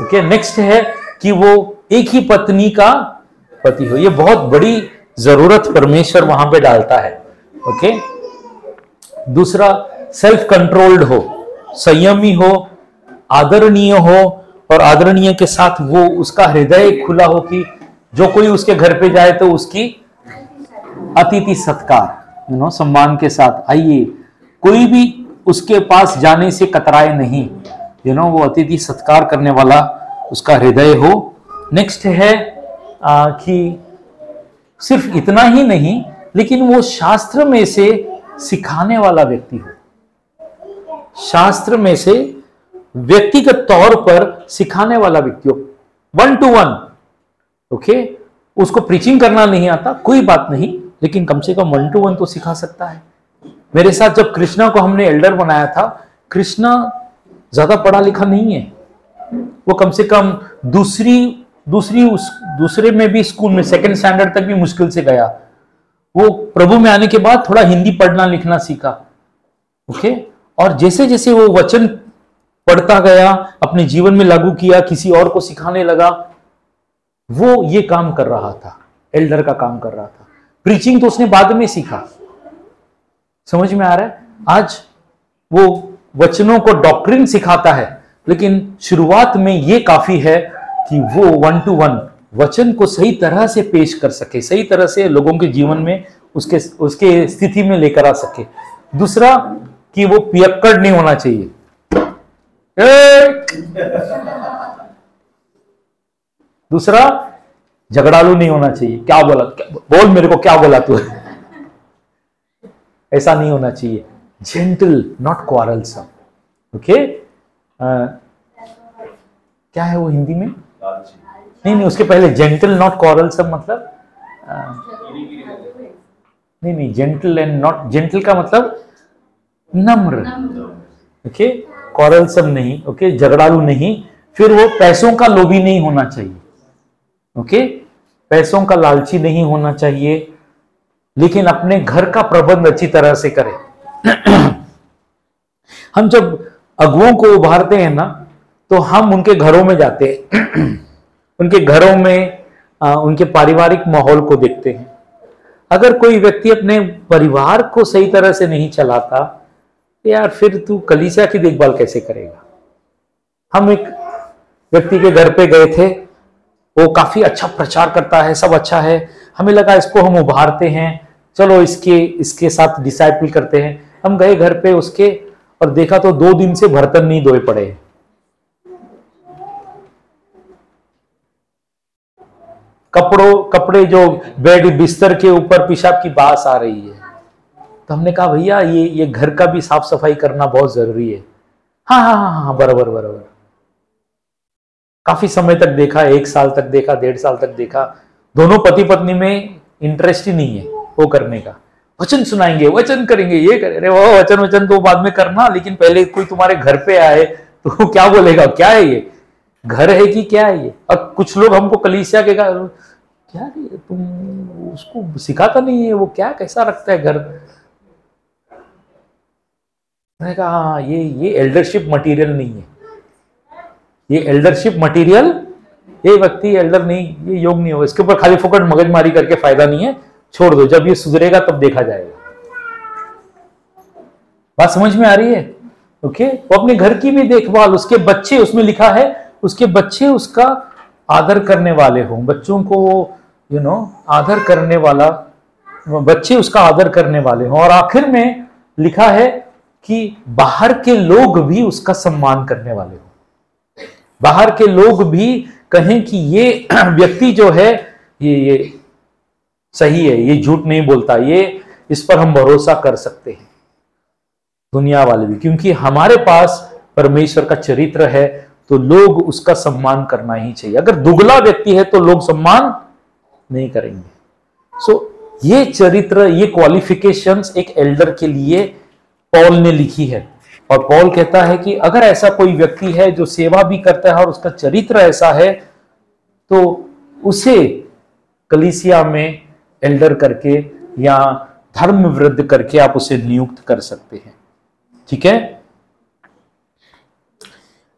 ओके नेक्स्ट है कि वो एक ही पत्नी का पति हो। ये बहुत बड़ी ज़रूरत परमेश्वर वहाँ पे डालता है। ओके दूसरा सेल्फ कंट्रोल्ड हो। संयमी हो, आदरणीय हो और आदरणीय के साथ वो उसका हृदय खुला हो कि जो कोई उसके घर पे जाए तो उसकी अतिथि सत्कार यू नो सम्मान के साथ। आइए, कोई भी उसके पास जाने से कतराए नहीं। यू नो वो अतिथि सत्कार करने वाला उसका हृदय हो। नेक्स्ट है आ, कि सिर्फ़ इतना ही नहीं लेकिन वो शास्त्र में से सिखाने वाला व्यक्ति हो। शास्त्र में से व्यक्तिगत तौर पर सिखाने वाला व्यक्ति हो। वन टू वन ओके उसको प्रीचिंग करना नहीं आता कोई बात नहीं लेकिन कम से कम वन टू वन तो सिखा सकता है। मेरे साथ जब कृष्णा को हमने एल्डर बनाया था कृष्णा ज़्यादा पढ़ा लिखा नहीं है। वो कम से कम दूसरी दूसरी उस, दूसरे में भी स्कूल में सेकंड स्टैंडर्ड तक भी मुश्किल से गया। वो प्रभु में आने के बाद थोड़ा हिंदी पढ़ना लिखना सीखा। ओके और जैसे जैसे वो वचन पढ़ता गया, अपने जीवन में लागू किया, किसी और को सिखाने लगा, वो ये काम कर रहा था। एल्डर का काम कर रहा था। प्रीचिंग तो उसने बाद में सीखा। समझ में आ रहा है? आज वो वचनों को डॉक्ट्रिन सिखाता है। लेकिन शुरुआत में ये काफ़ी है कि वो वन टू वन वचन को सही तरह से पेश कर सके सही तरह से लोगों के जीवन में उसके उसके स्थिति में लेकर आ सके। दूसरा कि वो पियक्कड़ नहीं होना चाहिए! दूसरा झगड़ालू नहीं होना चाहिए। क्या बोला क्या, बोल मेरे को क्या बोला तू? ऐसा नहीं होना चाहिए। जेंटल नॉट क्वारलसम ओके क्या है वो हिंदी में? नहीं नहीं उसके पहले जेंटल नॉट क्वारलसम मतलब अ, नहीं नहीं जेंटल एंड नॉट जेंटल का मतलब नम्र। ओके क्वारलसम नहीं ओके झगड़ालू नहीं फिर वो पैसों का लोभी नहीं होना चाहिए। ओके पैसों का लालची नहीं होना चाहिए लेकिन अपने घर का प्रबंध अच्छी तरह से करें। हम जब अगुओं को उभारते हैं ना तो हम उनके घरों में जाते हैं। उनके घरों में आ, उनके पारिवारिक माहौल को देखते हैं। अगर कोई व्यक्ति अपने परिवार को सही तरह से नहीं चलाता तो यार फिर तू कलीसिया की देखभाल कैसे करेगा? हम एक व्यक्ति के घर पे गए थे वो काफ़ी अच्छा प्रचार करता है सब अच्छा है। हमें लगा इसको हम उभारते हैं चलो इसके इसके साथ डिसाइपल करते हैं। हम गए घर पे उसके और देखा तो दो दिन से बर्तन नहीं धोए पड़े। कपड़ों, कपड़े जो बेड बिस्तर के ऊपर पेशाब की बास आ रही है। तो हमने कहा, भैया, ये ये घर का भी साफ़ सफ़ाई करना बहुत ज़रूरी है। हाँ हाँ हाँ हाँ बराबर बराबर। काफ़ी समय तक देखा, एक साल तक देखा, डेढ़ साल तक देखा। दोनों पति पत्नी में इंटरेस्ट ही नहीं है वो करने का। वचन सुनाएँगे, वचन करेंगे, ये करे वो वचन वचन तो बाद में करना, लेकिन पहले कोई तुम्हारे घर पे आए तो क्या बोलेगा, क्या है ये? घर है कि क्या है ये? अब कुछ लोग हमको कलीसिया के का क्या तुम उसको सिखाता नहीं है, वो क्या, कैसा रखता है घर? मैंने कहा हाँ ये ये एल्डरशिप मटेरियल नहीं है। ये एल्डरशिप मटेरियल ये व्यक्ति एल्डर नहीं, ये योग नहीं होगा, इसके ऊपर खाली फोकट मगजमारी करके फ़ायदा नहीं है। छोड़ दो जब ये सुधरेगा तब देखा जाएगा। बात समझ में आ रही है? ओके वो अपने घर की भी देखभाल उसके बच्चे उसमें लिखा है उसके बच्चे उसका आदर करने वाले हों। बच्चों को यू you नो know, आदर करने वाला बच्चे उसका आदर करने वाले हों। और आखिर में लिखा है कि बाहर के लोग भी उसका सम्मान करने वाले हों। बाहर के लोग भी कहें कि ये व्यक्ति जो है ये ये सही है, ये झूठ नहीं बोलता, ये इस पर हम भरोसा कर सकते हैं। दुनिया वाले भी, क्योंकि हमारे पास परमेश्वर का चरित्र है तो लोग उसका सम्मान करना ही चाहिए। अगर दुगला व्यक्ति है तो लोग सम्मान नहीं करेंगे। सो ये चरित्र, ये क्वालिफिकेशंस एक एल्डर के लिए पॉल ने लिखी है। और पॉल कहता है कि अगर ऐसा कोई व्यक्ति है जो सेवा भी करता है और उसका चरित्र ऐसा है तो उसे कलिसिया में एल्डर करके या धर्म वृद्ध करके आप उसे नियुक्त कर सकते हैं। ठीक है?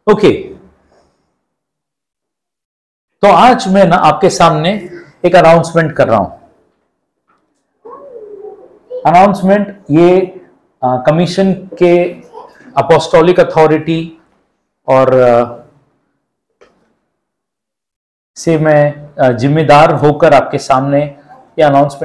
ओके। तो आज मैं ना आपके सामने एक अनाउंसमेंट कर रहा हूँ। अनाउंसमेंट ये कमीशन के अपोस्टोलिक अथॉरिटी और आ, से मैं जिम्मेदार होकर आपके सामने ये अनाउंसमेंट